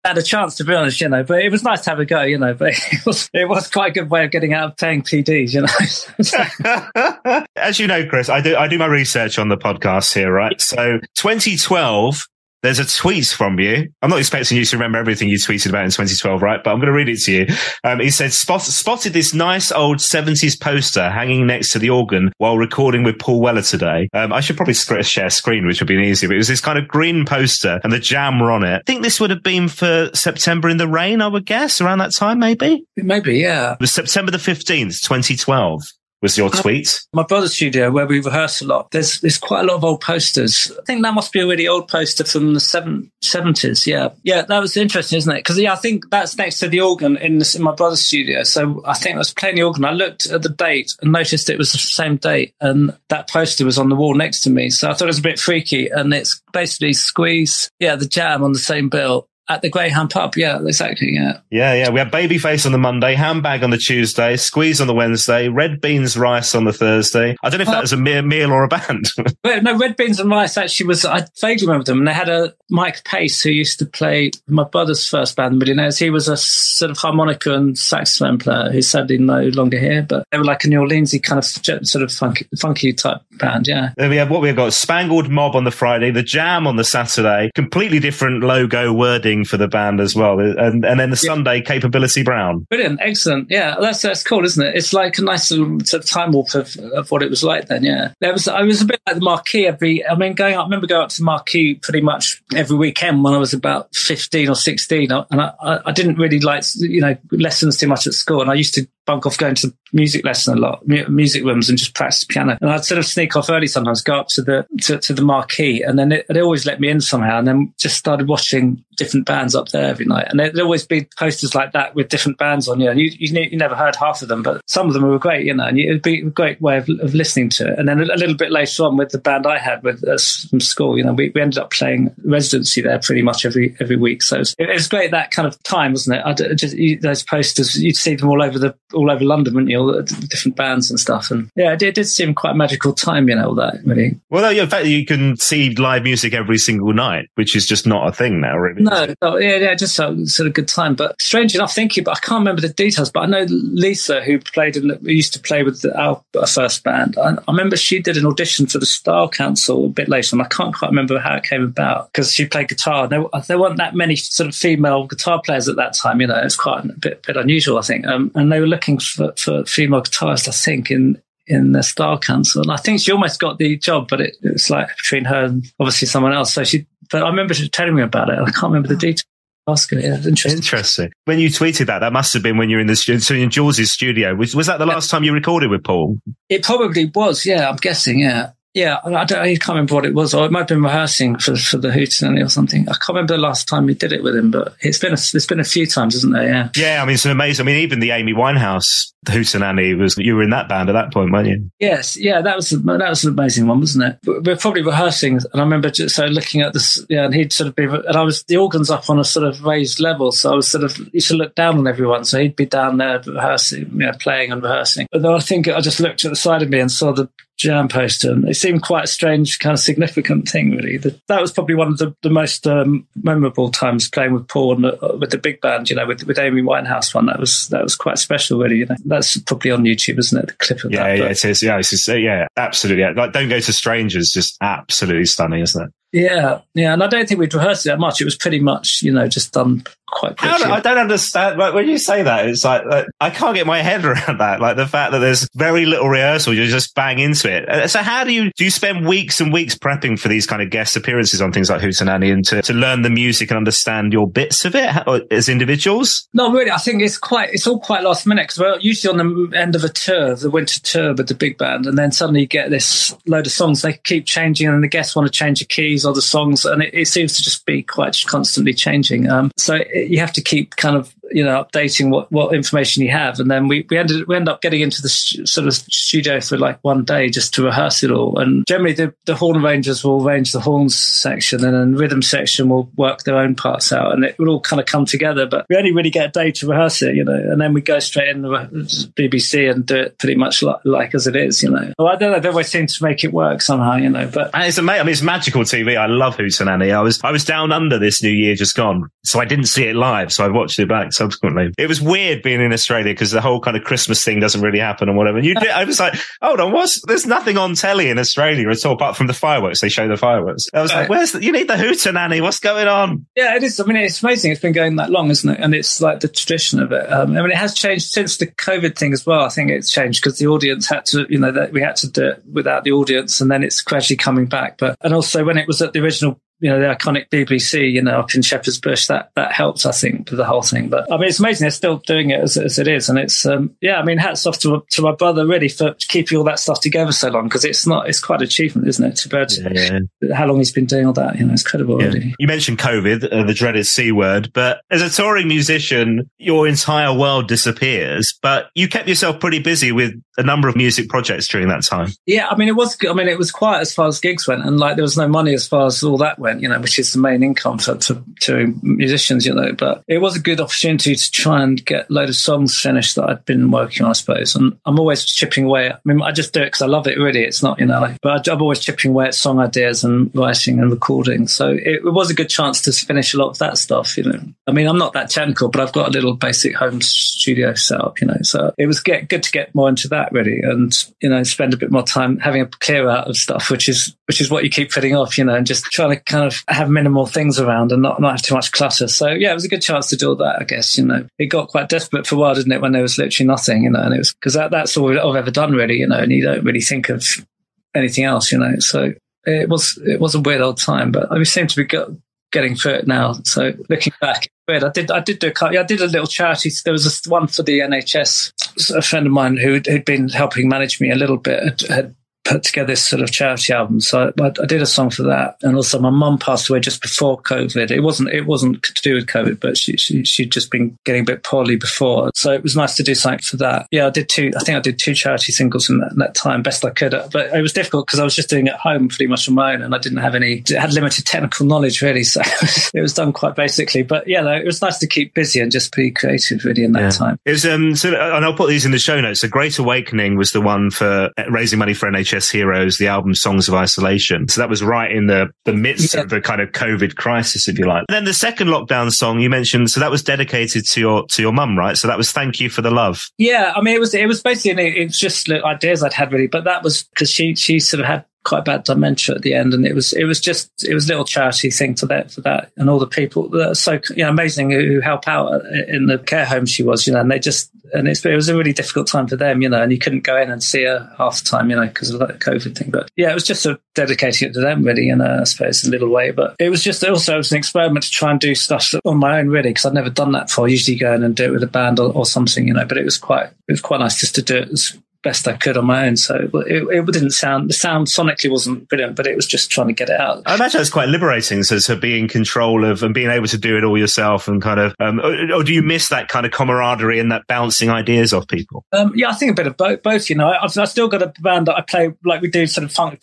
had a chance to be honest, you know, but it was nice to have a go, you know, but it was, it was quite a good way of getting out of paying PDs, you know. As you know, Chris, I do, I do my research on the podcast here, right? So 2012, there's a tweet from you. I'm not expecting you to remember everything you tweeted about in 2012, right? But I'm going to read it to you. Um, he said, Spot- spotted this nice old 70s poster hanging next to the organ while recording with Paul Weller today. Um, I should probably share screen, which would be easy, but it was this kind of green poster and the jam were on it. I think this would have been for September in the Rain, I would guess, around that time, maybe? Maybe, yeah. It was September the 15th, 2012 was your tweet. My brother's studio, where we rehearse a lot, there's there's quite a lot of old posters. I think that must be a really old poster from the seven, 70s. Yeah, yeah, that was interesting, isn't it? Because yeah, I think that's next to the organ in, this, in my brother's studio. So I think I was playing the organ. I looked at the date and noticed it was the same date, and that poster was on the wall next to me. So I thought it was a bit freaky. And it's basically squeeze, yeah, the jam on the same bill at the Greyhound pub. Yeah, exactly. Yeah. Yeah, yeah. We had Babyface on the Monday, Handbag on the Tuesday, Squeeze on the Wednesday, Red Beans Rice on the Thursday. I don't know if that uh, was a mere meal or a band. no, Red Beans and Rice actually was, I vaguely remember them. And they had a Mike Pace who used to play my brother's first band, Millionaires. He was a sort of harmonica and saxophone player who's sadly no longer here, but they were like a New Orleansy kind of sort of funky, funky type band. Yeah. Then we have what we've got Spangled Mob on the Friday, The Jam on the Saturday, completely different logo wording for the band as well. And, and then the yeah. Sunday, Capability Brown. Brilliant. Excellent. Yeah. That's, that's cool, isn't it? It's like a nice sort of time warp of, of what it was like then. Yeah. There was, I was a bit like the Marquee every, I mean, going up, I remember going up to the Marquee pretty much every weekend when I was about 15 or 16. And I, I didn't really like, you know, lessons too much at school. And I used to bunk off going to music lesson a lot, music rooms, and just practice piano. And I'd sort of sneak off early sometimes, go up to the to, to the marquee, and then it, it, always let me in somehow. And then just started watching different bands up there every night. And there'd always be posters like that with different bands on. You know, you, you, you never heard half of them, but some of them were great. You know, and it'd be a great way of, of listening to it. And then a, a, little bit later on with the band I had with us from school, you know, we, we ended up playing residency there pretty much every every week. So it was, it was great that kind of time, wasn't it? I just you, those posters, you'd see them all over the all over London, wouldn't you? All the different bands and stuff. And yeah, it did, it did seem quite a magical time, you know, all that really. Well, yeah, in fact, you can see live music every single night, which is just not a thing now, really. No, oh, yeah, yeah, just a sort of good time. But strange enough, thinking, but I can't remember the details. But I know Lisa, who played, in, who used to play with the, our first band. I, I, remember she did an audition for the Style Council a bit later, and I can't quite remember how it came about because she played guitar. There, there weren't that many sort of female guitar players at that time. You know, it's quite a bit, bit unusual, I think. Um, and they were looking for, for female guitarists, I think, in in the Style Council. And I think she almost got the job, but it, it was like between her and obviously someone else. So she, but I remember she telling me about it. I can't remember the oh. details. Ask Yeah, interesting. Interesting. When you tweeted that, that must have been when you were in the studio, so in Jools' studio. Was, was that the last time you recorded with Paul? It probably was. Yeah, I'm guessing. Yeah. Yeah, I, don't, I can't remember what it was, or it might have been rehearsing for for the Hootenanny or something. I can't remember the last time we did it with him, but it's been a, it's been a few times, isn't there? Yeah. Yeah, I mean it's amazing. I mean even the Amy Winehouse the Hootenanny was you were in that band at that point, weren't you? Yes, yeah, that was that was an amazing one, wasn't it? We are probably rehearsing, and I remember just so looking at this, yeah, and he'd sort of be, and I was the organs up on a sort of raised level, so I was sort of used to look down on everyone, so he'd be down there rehearsing, you know, playing and rehearsing. But then I think I just looked at the side of me and saw the jam poster. And it seemed quite a strange, kind of significant thing, really. That, that was probably one of the, the most um, memorable times playing with Paul and uh, with the big band, you know, with, with Amy Winehouse one. That was that was quite special, really. You know, that's probably on YouTube, isn't it? The clip of yeah, that. Yeah, it is. Yeah, it's just, yeah, absolutely. Yeah. Like, don't go to strangers. Just absolutely stunning, isn't it? Yeah, yeah, and I don't think we'd rehearsed it that much. It was pretty much, you know, just done quite quickly. I don't understand. Like, when you say that, it's like, like, I can't get my head around that. Like the fact that there's very little rehearsal, you just bang into it. Uh, so how do you do? You spend weeks and weeks prepping for these kind of guest appearances on things like Hootenanny and to, to learn the music and understand your bits of it as individuals. No, really, I think it's quite it's all quite last minute because we're usually on the end of a tour, the winter tour with the big band, and then suddenly you get this load of songs. They keep changing, and the guests want to change the keys or the songs, and it, it seems to just be quite constantly changing. Um, so it, you have to keep kind of you know updating what, what information you have, and then we we ended we end up getting into the sort of studio for like one day just to rehearse it all. And generally, the the horn arrangers will arrange the horns section, and then rhythm section will work their own parts out, and it will all kind of come together. But we only really get a day to rehearse it, you know, and then we go straight in the BBC and do it pretty much like, like as it is, you know. Well, I don't know. They always seem to make it work somehow, you know. But and it's amazing. I mean, it's magical TV. I love Hootenanny. I was I was down under this New Year just gone, so I didn't see it live, so I watched it back. So subsequently. It was weird being in Australia because the whole kind of Christmas thing doesn't really happen and whatever. And you, I was like, hold on, what's there's nothing on telly in Australia at all apart from the fireworks. They show the fireworks. I was like, where's the, you need the hootenanny? What's going on? Yeah, it is. I mean, it's amazing. It's been going that long, isn't it? And it's like the tradition of it. Um, I mean, it has changed since the COVID thing as well. I think it's changed because the audience had to, you know, that we had to do it without the audience, and then it's gradually coming back. But and also when it was at the original you know, the iconic BBC, you know, up in Shepherd's Bush, that, that helps, I think, with the whole thing. But I mean, it's amazing. They're still doing it as, as it is. And it's, um, yeah, I mean, hats off to, to my brother really for keeping all that stuff together so long because it's not, it's quite an achievement, isn't it? To be yeah, yeah. how long he's been doing all that, you know, it's incredible. Yeah. Really. You mentioned COVID, uh, the dreaded C word, but as a touring musician, your entire world disappears, but you kept yourself pretty busy with a number of music projects during that time. Yeah. I mean, it was, I mean, it was quiet as far as gigs went and like there was no money as far as all that went, you know, which is the main income for, for touring musicians, you know. But it was a good opportunity to try and get a load of songs finished that I'd been working on, I suppose. And I'm always chipping away. I mean, I just do it because I love it, really. It's not, you know, like, but I'm always chipping away at song ideas and writing and recording. So it, it was a good chance to finish a lot of that stuff, you know. I mean, I'm not that technical, but I've got a little basic home studio set up, you know. So it was get, good to get more into that, really, and, you know, spend a bit more time having a clear out of stuff, which is, which is what you keep putting off, you know, and just trying to kind of have minimal things around and not, not have too much clutter. So yeah, it was a good chance to do all that, I guess, you know. It got quite desperate for a while, didn't it, when there was literally nothing, you know, and it was because that, that's all I've ever done really, you know, and you don't really think of anything else, you know. So it was, it was a weird old time, but I seem to be getting through it now. So looking back, weird. I did, I did do a, I did a little charity. There was a, one for the NHS. A friend of mine who had been helping manage me a little bit had, had put together this sort of charity album. So I, I, did a song for that, and also my mum passed away just before COVID. It wasn't it wasn't to do with COVID, but she, she she'd just been getting a bit poorly before, so it was nice to do something for that. Yeah, I did two. I think I did two charity singles in that, in that time, best I could. But it was difficult because I was just doing it at home pretty much on my own, and I didn't have any had limited technical knowledge really, so it was done quite basically. But yeah, though, it was nice to keep busy and just be creative really in that yeah. time. It was um, so, and I'll put these in the show notes. The Great Awakening was the one for raising money for NHS NHS Heroes, the album Songs of Isolation. So that was right in the, the midst yeah. of the kind of COVID crisis, if you like. And then the second lockdown song you mentioned, so that was dedicated to your, to your mum, right? So that was Thank You for the Love. Yeah. I mean, it was, it was basically, it was just ideas I'd had really, but that was because she, she sort of had quite bad dementia at the end, and it was it was just it was a little charity thing for that for that, and all the people that are so you know amazing who help out uh, in the care home she was, you know, and they just and it was a really difficult time for them, you know, and you couldn't go in and see her half the time, you know, because of that COVID thing. But yeah, it was just sort of dedicating it to them, really, in I suppose, a little way. But it was just also it was an experiment to try and do stuff on my own, really, because I'd never done that before. I usually go in and do it with a band or, or something, you know. But it was quite it was quite nice just to do it as best I could on my own. So it, it, didn't sound, the sound sonically wasn't brilliant, but it was just trying to get it out. I imagine it's quite liberating. So to be in control of and being able to do it all yourself and kind of, um, or, or, do you miss that kind of camaraderie and that bouncing ideas off people? Um, yeah, I think a bit of both, both you know, I've, I've, still got a band that I play, like we do sort of fun,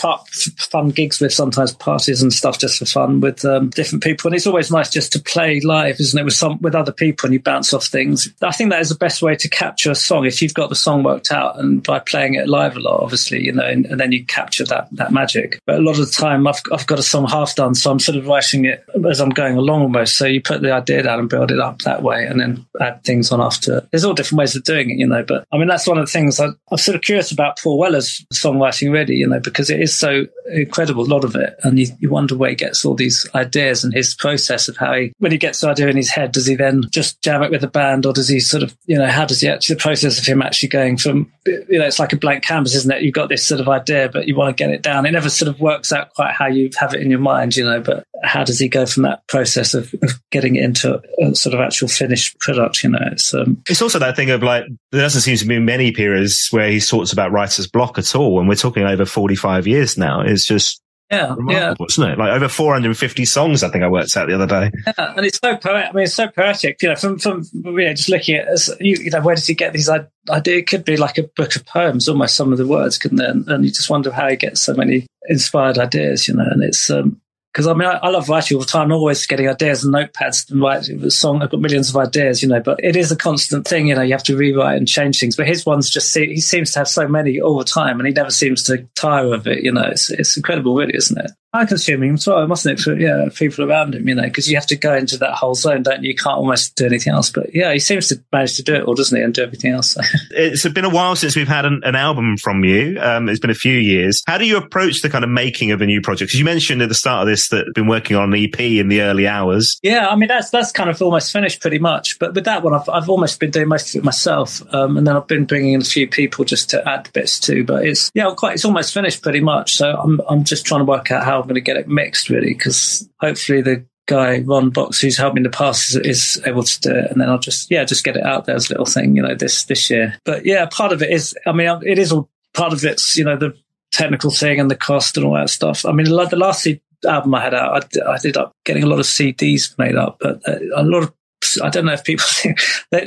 fun gigs with sometimes parties and stuff just for fun with um, different people. And it's always nice just to play live, isn't it? With some, with other people and you bounce off things. I think that is the best way to capture a song. If you've got the song worked out and by playing it live a lot, obviously, you know, and, and, then you capture that that magic. But a lot of the time, I've I've got a song half done, so I'm sort of writing it as I'm going along almost. So you put the idea down and build it up that way, and then add things on after. There's all different ways of doing it, you know. But I mean, that's one of the things I, I'm sort of curious about Paul Weller's songwriting, really, you know, because it is so incredible, a lot of it, and you, you wonder where he gets all these ideas and his process of how he, when he gets the idea in his head, does he then just jam it with the band, or does he sort of, you know, how does he actually the process of him actually going from, you know, it's like a blank canvas isn't it? You've got this sort of idea, but you want to get it down. It never sort of works out quite how you have it in your mind, you know. But how does he go from that process of, of getting it into a sort of actual finished product? You know, it's um, it's also that thing of like there doesn't seem to be many periods where he talks about writer's block at all, and we're talking over forty five years now. It's just yeah, yeah, isn't it? Like over 450 songs, I think I worked out the other day. Yeah, and it's so poetic. I mean, it's so poetic. You know, from from you know, just looking at you, you know, where does he get these ideas? It could be like a book of poems, almost some of the words, couldn't it? And, and you just wonder how he gets so many inspired ideas. You know, and it's um, because I mean, I, I, love writing all the time. I'm always getting ideas and notepads and write a song. I've got millions of ideas, you know, but it is a constant thing. You know, you have to rewrite and change things. But his ones just see, he seems to have so many all the time, and he never seems to tire of it. You know, it's it's incredible, really, isn't it? Time consuming as well, mustn't it? For yeah, people around him, you know, because you have to go into that whole zone, don't you? You can't almost do anything else. But yeah, he seems to manage to do it all, doesn't he? And do everything else. it's been a while since we've had an, an album from you. Um, it's been a few years. How do you approach the kind of making of a new project? Because you mentioned at the start of this that you've been working on an EP in the early hours. Yeah, I mean that's that's kind of almost finished pretty much. But with that one, I've I've almost been doing most of it myself, um, and then I've been bringing in a few people just to add bits too. But it's yeah, quite it's almost finished pretty much. So I'm I'm just trying to work out how I'm going to get it mixed really, because hopefully the guy Ron Box who's helped me in the past is, is, able to do it, and then I'll just yeah just get it out there as a little thing, you know, this this year. But yeah, part of it is I mean it is all part of it's you know the technical thing and the cost and all that stuff. I mean the last album I had out, I, I ended up getting a lot of CDs made up, but uh, a lot of I don't know if people think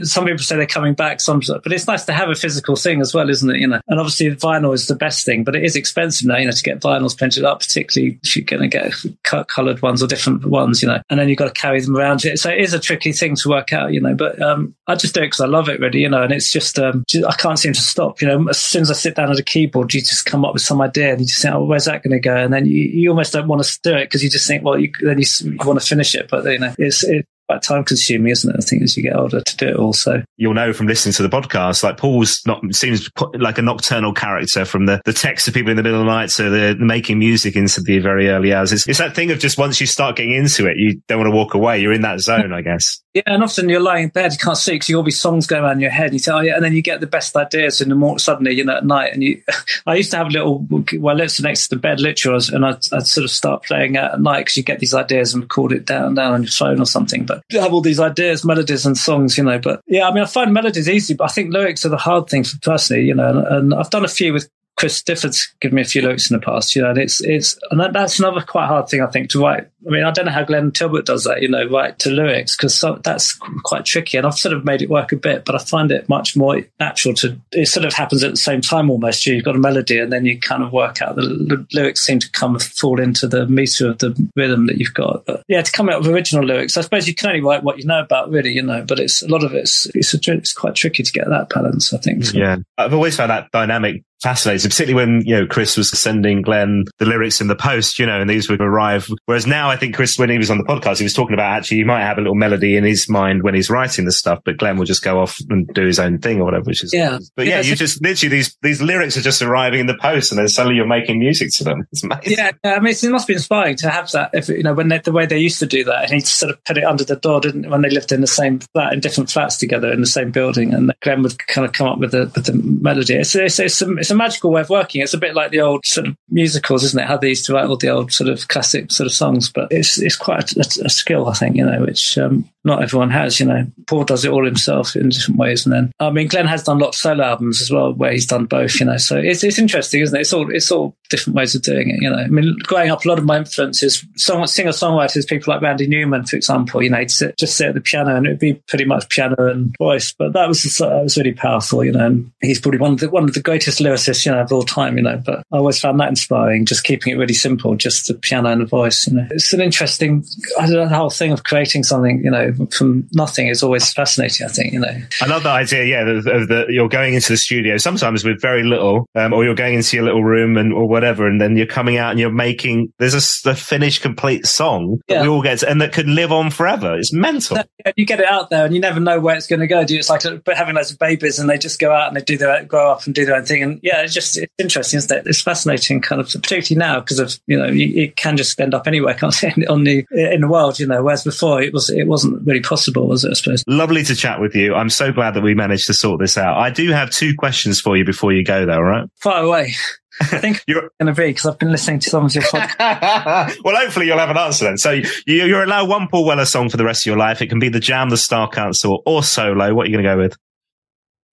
some people say they're coming back, some, but it's nice to have a physical thing as well, isn't it? You know, and obviously vinyl is the best thing, but it is expensive now, you know, to get vinyls printed up, particularly if you're going to get colored ones or different ones, you know, and then you've got to carry them around. So it is a tricky thing to work out, you know, but um, I just do it because I love it really, you know, and it's just, um, I can't seem to stop, you know, as soon as I sit down at a keyboard, you just come up with some idea and you just think, oh, where's that going to go? And then you, you almost don't want to do it because you just think, well, you, then you, you want to finish it, but you know, it's, it, quite time consuming, isn't it? I think as you get older to do it also. You'll know from listening to the podcast, like Paul's not seems like a nocturnal character from the, the text of people in the middle of the night to the, the making music into the very early hours. It's, it's that thing of just once you start getting into it, you don't want to walk away. You're in that zone, I guess. Yeah, and often you're lying in bed, you can't see because all these songs going around your head. You say, oh, yeah, and then you get the best ideas in the morning, suddenly, you know, at night. And you, I used to have a little, well, it's next to the bed, literally, and I'd, I'd sort of start playing at night because you get these ideas and record it down, down on your phone or something. But you have all these ideas, melodies and songs, you know. But yeah, I mean, I find melodies easy, but I think lyrics are the hard thing for personally, you know, and, and I've done a few with Chris Difford's given me a few lyrics in the past, you know, and it's, it's, and that, that's another quite hard thing, I think, to write I mean, I don't know how Glenn Tilbrook does that, you know, write to lyrics, because so, that's quite tricky. And I've sort of made it work a bit, but I find it much more natural to, it sort of happens at the same time almost. You've got a melody and then you kind of work out the, the lyrics seem to come fall into the meter of the rhythm that you've got. But yeah, to come out with original lyrics, I suppose you can only write what you know about, really, you know, but it's a lot of it's, it's, a, it's quite tricky to get that balance, I think. Yeah. I've always found that dynamic fascinating, particularly when, you know, Chris was sending Glenn the lyrics in the post, you know, and these would arrive. Whereas now I think Chris, when he was on the podcast, he was talking about actually he might have a little melody in his mind when he's writing the stuff, but Glenn will just go off and do his own thing or whatever, which is, yeah. But yeah, yeah you just literally these, these lyrics are just arriving in the post and then suddenly you're making music to them. It's amazing. Yeah. I mean, it must be inspiring to have that if, you know, when they, the way they used to do that and he sort of put it under the door, didn't, when they lived in the same flat, in different flats together in the same building and Glenn would kind of come up with the, with the melody. It's, it's, it's, a, it's a magical way of working. It's a bit like the old sort of musicals, isn't it? How they used to write all the old sort of classic sort of songs, but it's, it's quite a, a skill, I think, you know, which um, not everyone has. You know, Paul does it all himself in different ways, and then I mean, Glenn has done lots of solo albums as well, where he's done both. You know, so it's it's interesting, isn't it? It's all it's all different ways of doing it. You know, I mean, growing up, a lot of my influences, song, singer songwriters, people like Randy Newman, for example. You know, he'd sit, just sit at the piano, and it'd be pretty much piano and voice. But that was that was really powerful. You know, and he's probably one of the one of the greatest lyricists you know of all time. You know, but I always found that inspiring, just keeping it really simple, just the piano and the voice. You know, it's an interesting. I don't know, the whole thing of creating something. You know, from nothing is always fascinating. I think you know. I love Another idea, yeah, of that you're going into the studio sometimes with very little, um, or you're going into your little room and or whatever, and then you're coming out and you're making there's a, a finished complete song that yeah. we all get to, and that could live on forever. It's mental. You get it out there, and you never know where it's going to go. Do it's like having loads of babies, and they just go out and they do their grow up and do their own thing, and yeah, it's just it's interesting, isn't it? It's fascinating, kind of particularly now because of you know you, it can just end up anywhere, can't it, on the in the world, you know. Whereas before it was it wasn't really possible, was it? I suppose. Lovely to chat with you. I'm so glad that we managed to sort this out. I do have two questions for you before you go, though. All right? Far away. I think you're going to be because I've been listening to some of your podcasts. well, hopefully you'll have an answer then. So you, you're allowed one Paul Weller song for the rest of your life. It can be the Jam, the Style Council, or solo. What are you going to go with?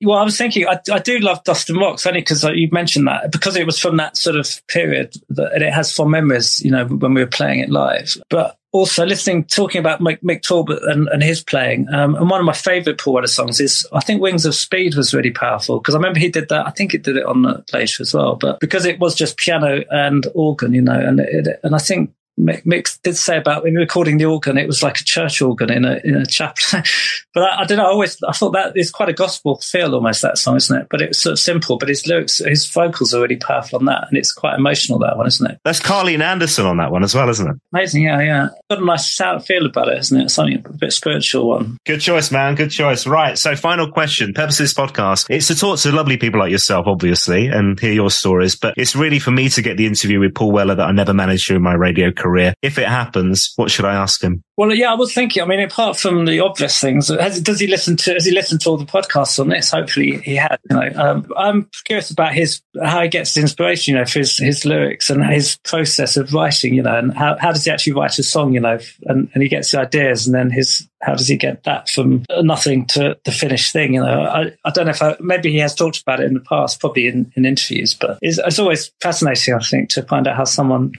Well, I was thinking, I, I do love Dustin Rocks only because uh, you mentioned that because it was from that sort of period that, and it has fond memories, you know, when we were playing it live. But also listening, talking about Mick, Mick Talbot and, and, his playing. Um, and one of my favorite Paul Weller songs is, I think Wings of Speed was really powerful because I remember he did that. I think he did it on the later as well, but because it was just piano and organ, you know, and it, and I think Mick did say about when recording the organ, it was like a church organ in a in a chapel. but I, I, don't know. I always I thought that is quite a gospel feel almost that song, isn't it? But it's sort of simple. But his lyrics, his vocals are really powerful on that, and it's quite emotional that one, isn't it? That's Carleen Anderson on that one as well, isn't it? Amazing, yeah, yeah. Got a nice sound feel about it, isn't it? Something a bit spiritual one. Good choice, man. Good choice. Right. So, final question. Purpose of this podcast: it's to talk to lovely people like yourself, obviously, and hear your stories. But it's really for me to get the interview with Paul Weller that I never managed to in my radio career. If it happens, what should I ask him? Well, yeah, I was thinking. I mean, apart from the obvious things, has, does he listen to? Has he listened to all the podcasts on this? Hopefully, he has. You know, um, I'm curious about his how he gets inspiration. You know, for his, his lyrics and his process of writing. You know, and how, how does he actually write a song? You know, and, and he gets the ideas, and then his how does he get that from nothing to the finished thing? You know, I, I don't know if I, maybe he has talked about it in the past, probably in, in interviews, but it's, it's always fascinating, I think, to find out how someone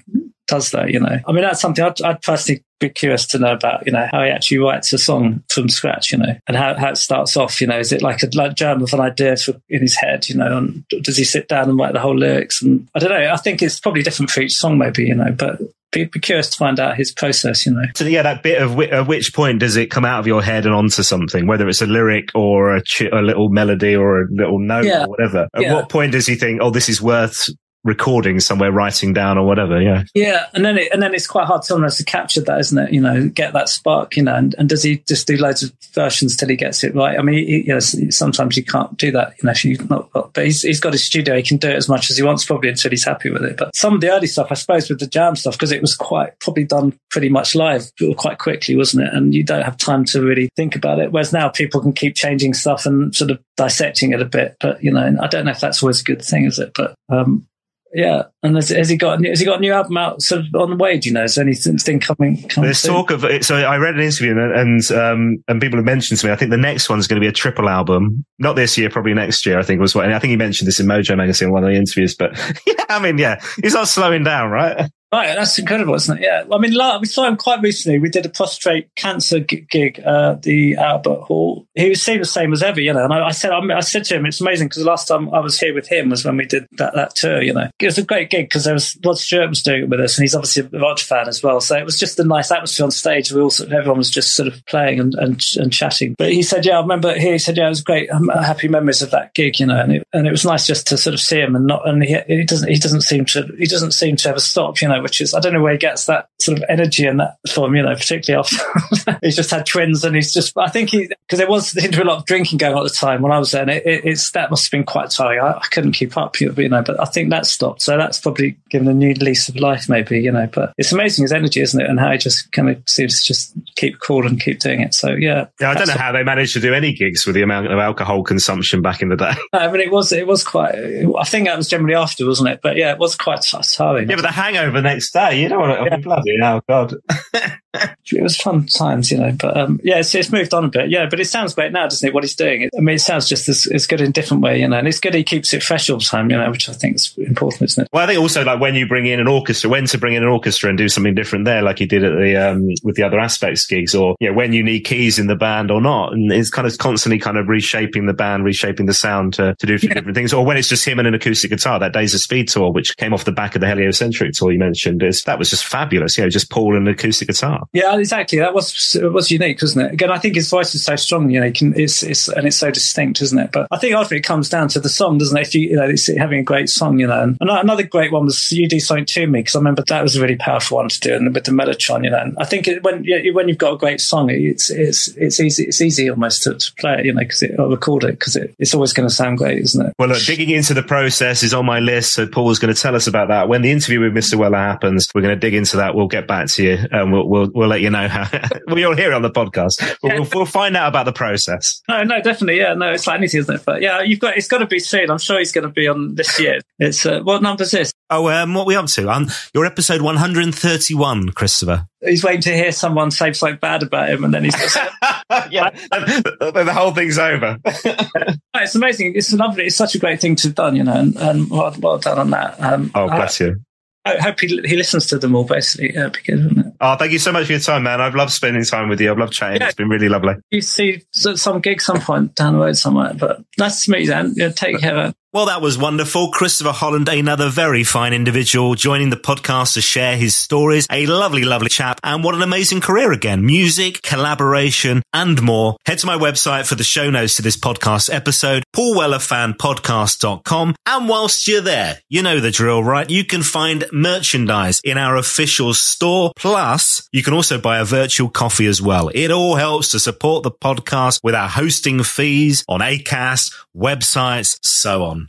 does that, you know. I mean, that's something I'd, I'd, personally be curious to know about, you know, how he actually writes a song from scratch, you know, and how, how it starts off, you know, is it like a like germ of an idea in his head, you know, and does he sit down and write the whole lyrics? And I don't know, I think it's probably different for each song, maybe, you know, but be, be curious to find out his process, you know. So yeah, that bit of at which point does it come out of your head and onto something, whether it's a lyric or a, ch- a little melody or a little note yeah. or whatever. At yeah. what point does he think, oh, this is worth recording somewhere, writing down or whatever. Yeah. Yeah. And then it, and then it's quite hard sometimes to capture that, isn't it? You know, get that spark, you know, and, and does he just do loads of versions till he gets it right? I mean, he, you know, sometimes you can't do that, you know, if you've not got, but he's, he's got his studio. He can do it as much as he wants probably until he's happy with it. But some of the early stuff, I suppose with the jam stuff, because it was quite probably done pretty much live quite quickly, wasn't it? And you don't have time to really think about it. Whereas now people can keep changing stuff and sort of dissecting it a bit. But, you know, I don't know if that's always a good thing, is it? But, um, yeah, and has, has, he got has he got a new album out sort of on the way? Do you know? Is there anything coming? coming There's soon? talk of it. So I read an interview and and, um, and people have mentioned to me. I think the next one's going to be a triple album. Not this year, probably next year. I think was what. And I think he mentioned this in Mojo magazine in one of the interviews. But yeah, I mean, yeah, he's not slowing down, right? Right, that's incredible, isn't it? Yeah. I mean, we saw him quite recently. We did a prostate cancer gig at uh, the Albert Hall. He was seemed the same as ever, you know. And I, I said, I, said to him, it's amazing because the last time I was here with him was when we did that, that tour, you know. It was a great gig because there was Rod Stewart was doing it with us, and he's obviously a Rod fan as well. So it was just a nice atmosphere on stage. We all sort of, everyone was just sort of playing and, and, and chatting. But he said, yeah, I remember here. He said, yeah, it was great. I'm happy memories of that gig, you know. And it, and it was nice just to sort of see him and not, and he, he doesn't, he doesn't seem to, he doesn't seem to ever stop, you know. Uh, which is, I don't know where he gets that sort of energy and that from, you know, particularly after he's just had twins and he's just, I think he, because there was into a lot of drinking going on at the time when I was there and it, it, it's, that must have been quite tiring. I, I, couldn't keep up, you know, but I think that stopped. So that's probably given a new lease of life, maybe, you know, but it's amazing his energy, isn't it? And how he just kind of seems to just keep cool and keep doing it. So yeah. Yeah. I don't know how they managed to do any gigs with the amount of alcohol consumption back in the day. I mean, it was, it was quite, I think that was generally after, wasn't it? But yeah, it was quite tiring. Yeah, but the hangover next day, you know what? Yeah. Bloody hell, God. it was fun times, you know. But um, yeah, it's, it's, moved on a bit. Yeah, but it sounds great now, doesn't it? What he's doing. I mean, it sounds just as, as good in a different way, you know. And it's good he keeps it fresh all the time, you know, which I think is important, isn't it? Well, I think also like when you bring in an orchestra, when to bring in an orchestra and do something different there, like he did at the um, with the other aspects gigs, or yeah, you know, when you need keys in the band or not, and it's kind of constantly kind of reshaping the band, reshaping the sound to, to do yeah. different things, or when it's just him and an acoustic guitar. That Days of Speed tour, which came off the back of the Heliocentric tour you mentioned, is that was just fabulous. You know, just Paul and an acoustic guitar. Yeah, exactly. That was it was unique, wasn't it? Again, I think his voice is so strong. You know, it's, it's and it's so distinct, isn't it? But I think ultimately it comes down to the song, doesn't it? If you, you know, it's having a great song, you know. And another great one was "You Do Something to Me" because I remember that was a really powerful one to do, and with the Mellotron, you know. And I think it, when when you've got a great song, it's it's it's easy it's easy almost to, to play it, you know, because it or record it because it, it's always going to sound great, isn't it? Well, look, digging into the process is on my list, so Paul's going to tell us about that when the interview with Mr. Weller happens. We're going to dig into that. We'll get back to you, and we'll we'll, we'll let you know how. well, you'll hear it on the podcast. But we'll, we'll find out about the process. No, no, definitely, yeah, no, it's like anything, isn't it? But yeah, you've got it's got to be soon. I'm sure he's going to be on this year. It's uh, what number is this? Oh, um, what are we up to? Um, your episode 131, Christopher. He's waiting to hear someone say something bad about him, and then he's just yeah, then the whole thing's over. it's amazing. It's lovely. It's such a great thing to have done, you know, and, and well, well, done on that. Um, oh, bless you. I hope he, he listens to them all, basically. Yeah, because, oh, thank you so much for your time, man. I've loved spending time with you. I've loved chatting. Yeah. It's been really lovely. You see some gig some point down the road somewhere, but nice to meet you, Dan. Yeah, take care. Well, that was wonderful. Christopher Holland, another very fine individual, joining the podcast to share his stories. A lovely, lovely chap. And what an amazing career again. Music, collaboration, and more. Head to my website for the show notes to this podcast episode, paulwellerfanpodcast.com. And whilst you're there, you know the drill, right? You can find merchandise in our official store. Plus, you can also buy a virtual coffee as well. It all helps to support the podcast with our hosting fees on ACAST, websites, so on.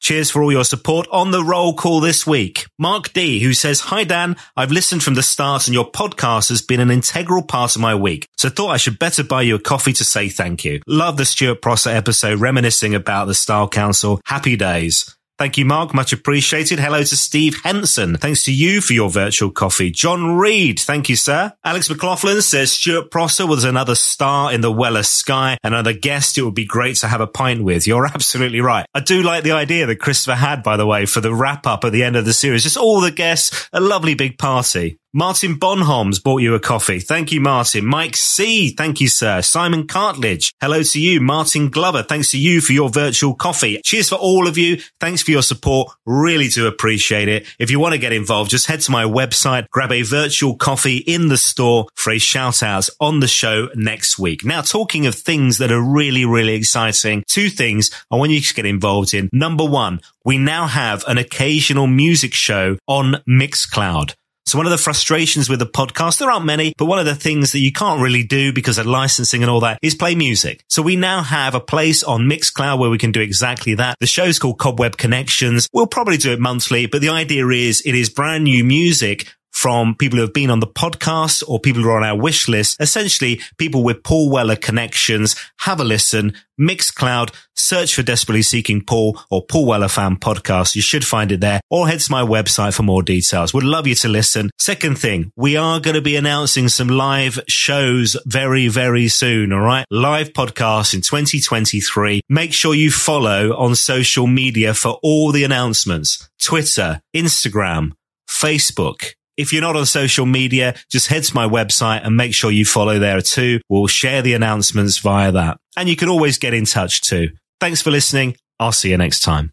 Cheers for all your support on the roll call this week. Mark D, who says, Hi Dan, I've listened from the start and your podcast has been an integral part of my week. So thought I should better buy you a coffee to say thank you. Love the Stuart Prosser episode reminiscing about the Style Council. Happy days. Thank you, Mark. Much appreciated. Hello to Steve Henson. Thanks to you for your virtual coffee. John Reed. Thank you, sir. Alex McLaughlin says Stuart Prosser was another star in the Weller sky. Another guest it would be great to have a pint with. You're absolutely right. I do like the idea that Christopher had, by the way, for the wrap up at the end of the series. Just all the guests, a lovely big party. Martin Bonholms bought you a coffee. Thank you, Martin. Mike C. Thank you, sir. Simon Cartledge. Hello to you. Martin Glover. Thanks to you for your virtual coffee. Cheers for all of you. Thanks for your support. Really do appreciate it. If you want to get involved, just head to my website, grab a virtual coffee in the store for a shout out on the show next week. Now, talking of things that are really, really exciting, two things I want you to get involved in. Number one, we now have an occasional music show on Mixcloud. So one of the frustrations with the podcast, there aren't many, but one of the things that you can't really do because of licensing and all that is play music. So we now have a place on Mixcloud where we can do exactly that. The show's called Cobweb Connections. We'll probably do it monthly, but the idea is it is brand new music from people who have been on the podcast or people who are on our wish list. Essentially, people with Paul Weller connections. Have a listen. Mixcloud, search for Desperately Seeking Paul or Paul Weller Fan Podcast. You should find it there or head to my website for more details. Would love you to listen. Second thing, we are going to be announcing some live shows very, very soon. All right. Live podcast in 2023. Make sure you follow on social media for all the announcements. Twitter, Instagram, Facebook. If you're not on social media, just head to my website and make sure you follow there too. We'll share the announcements via that. And you can always get in touch too. Thanks for listening. I'll see you next time.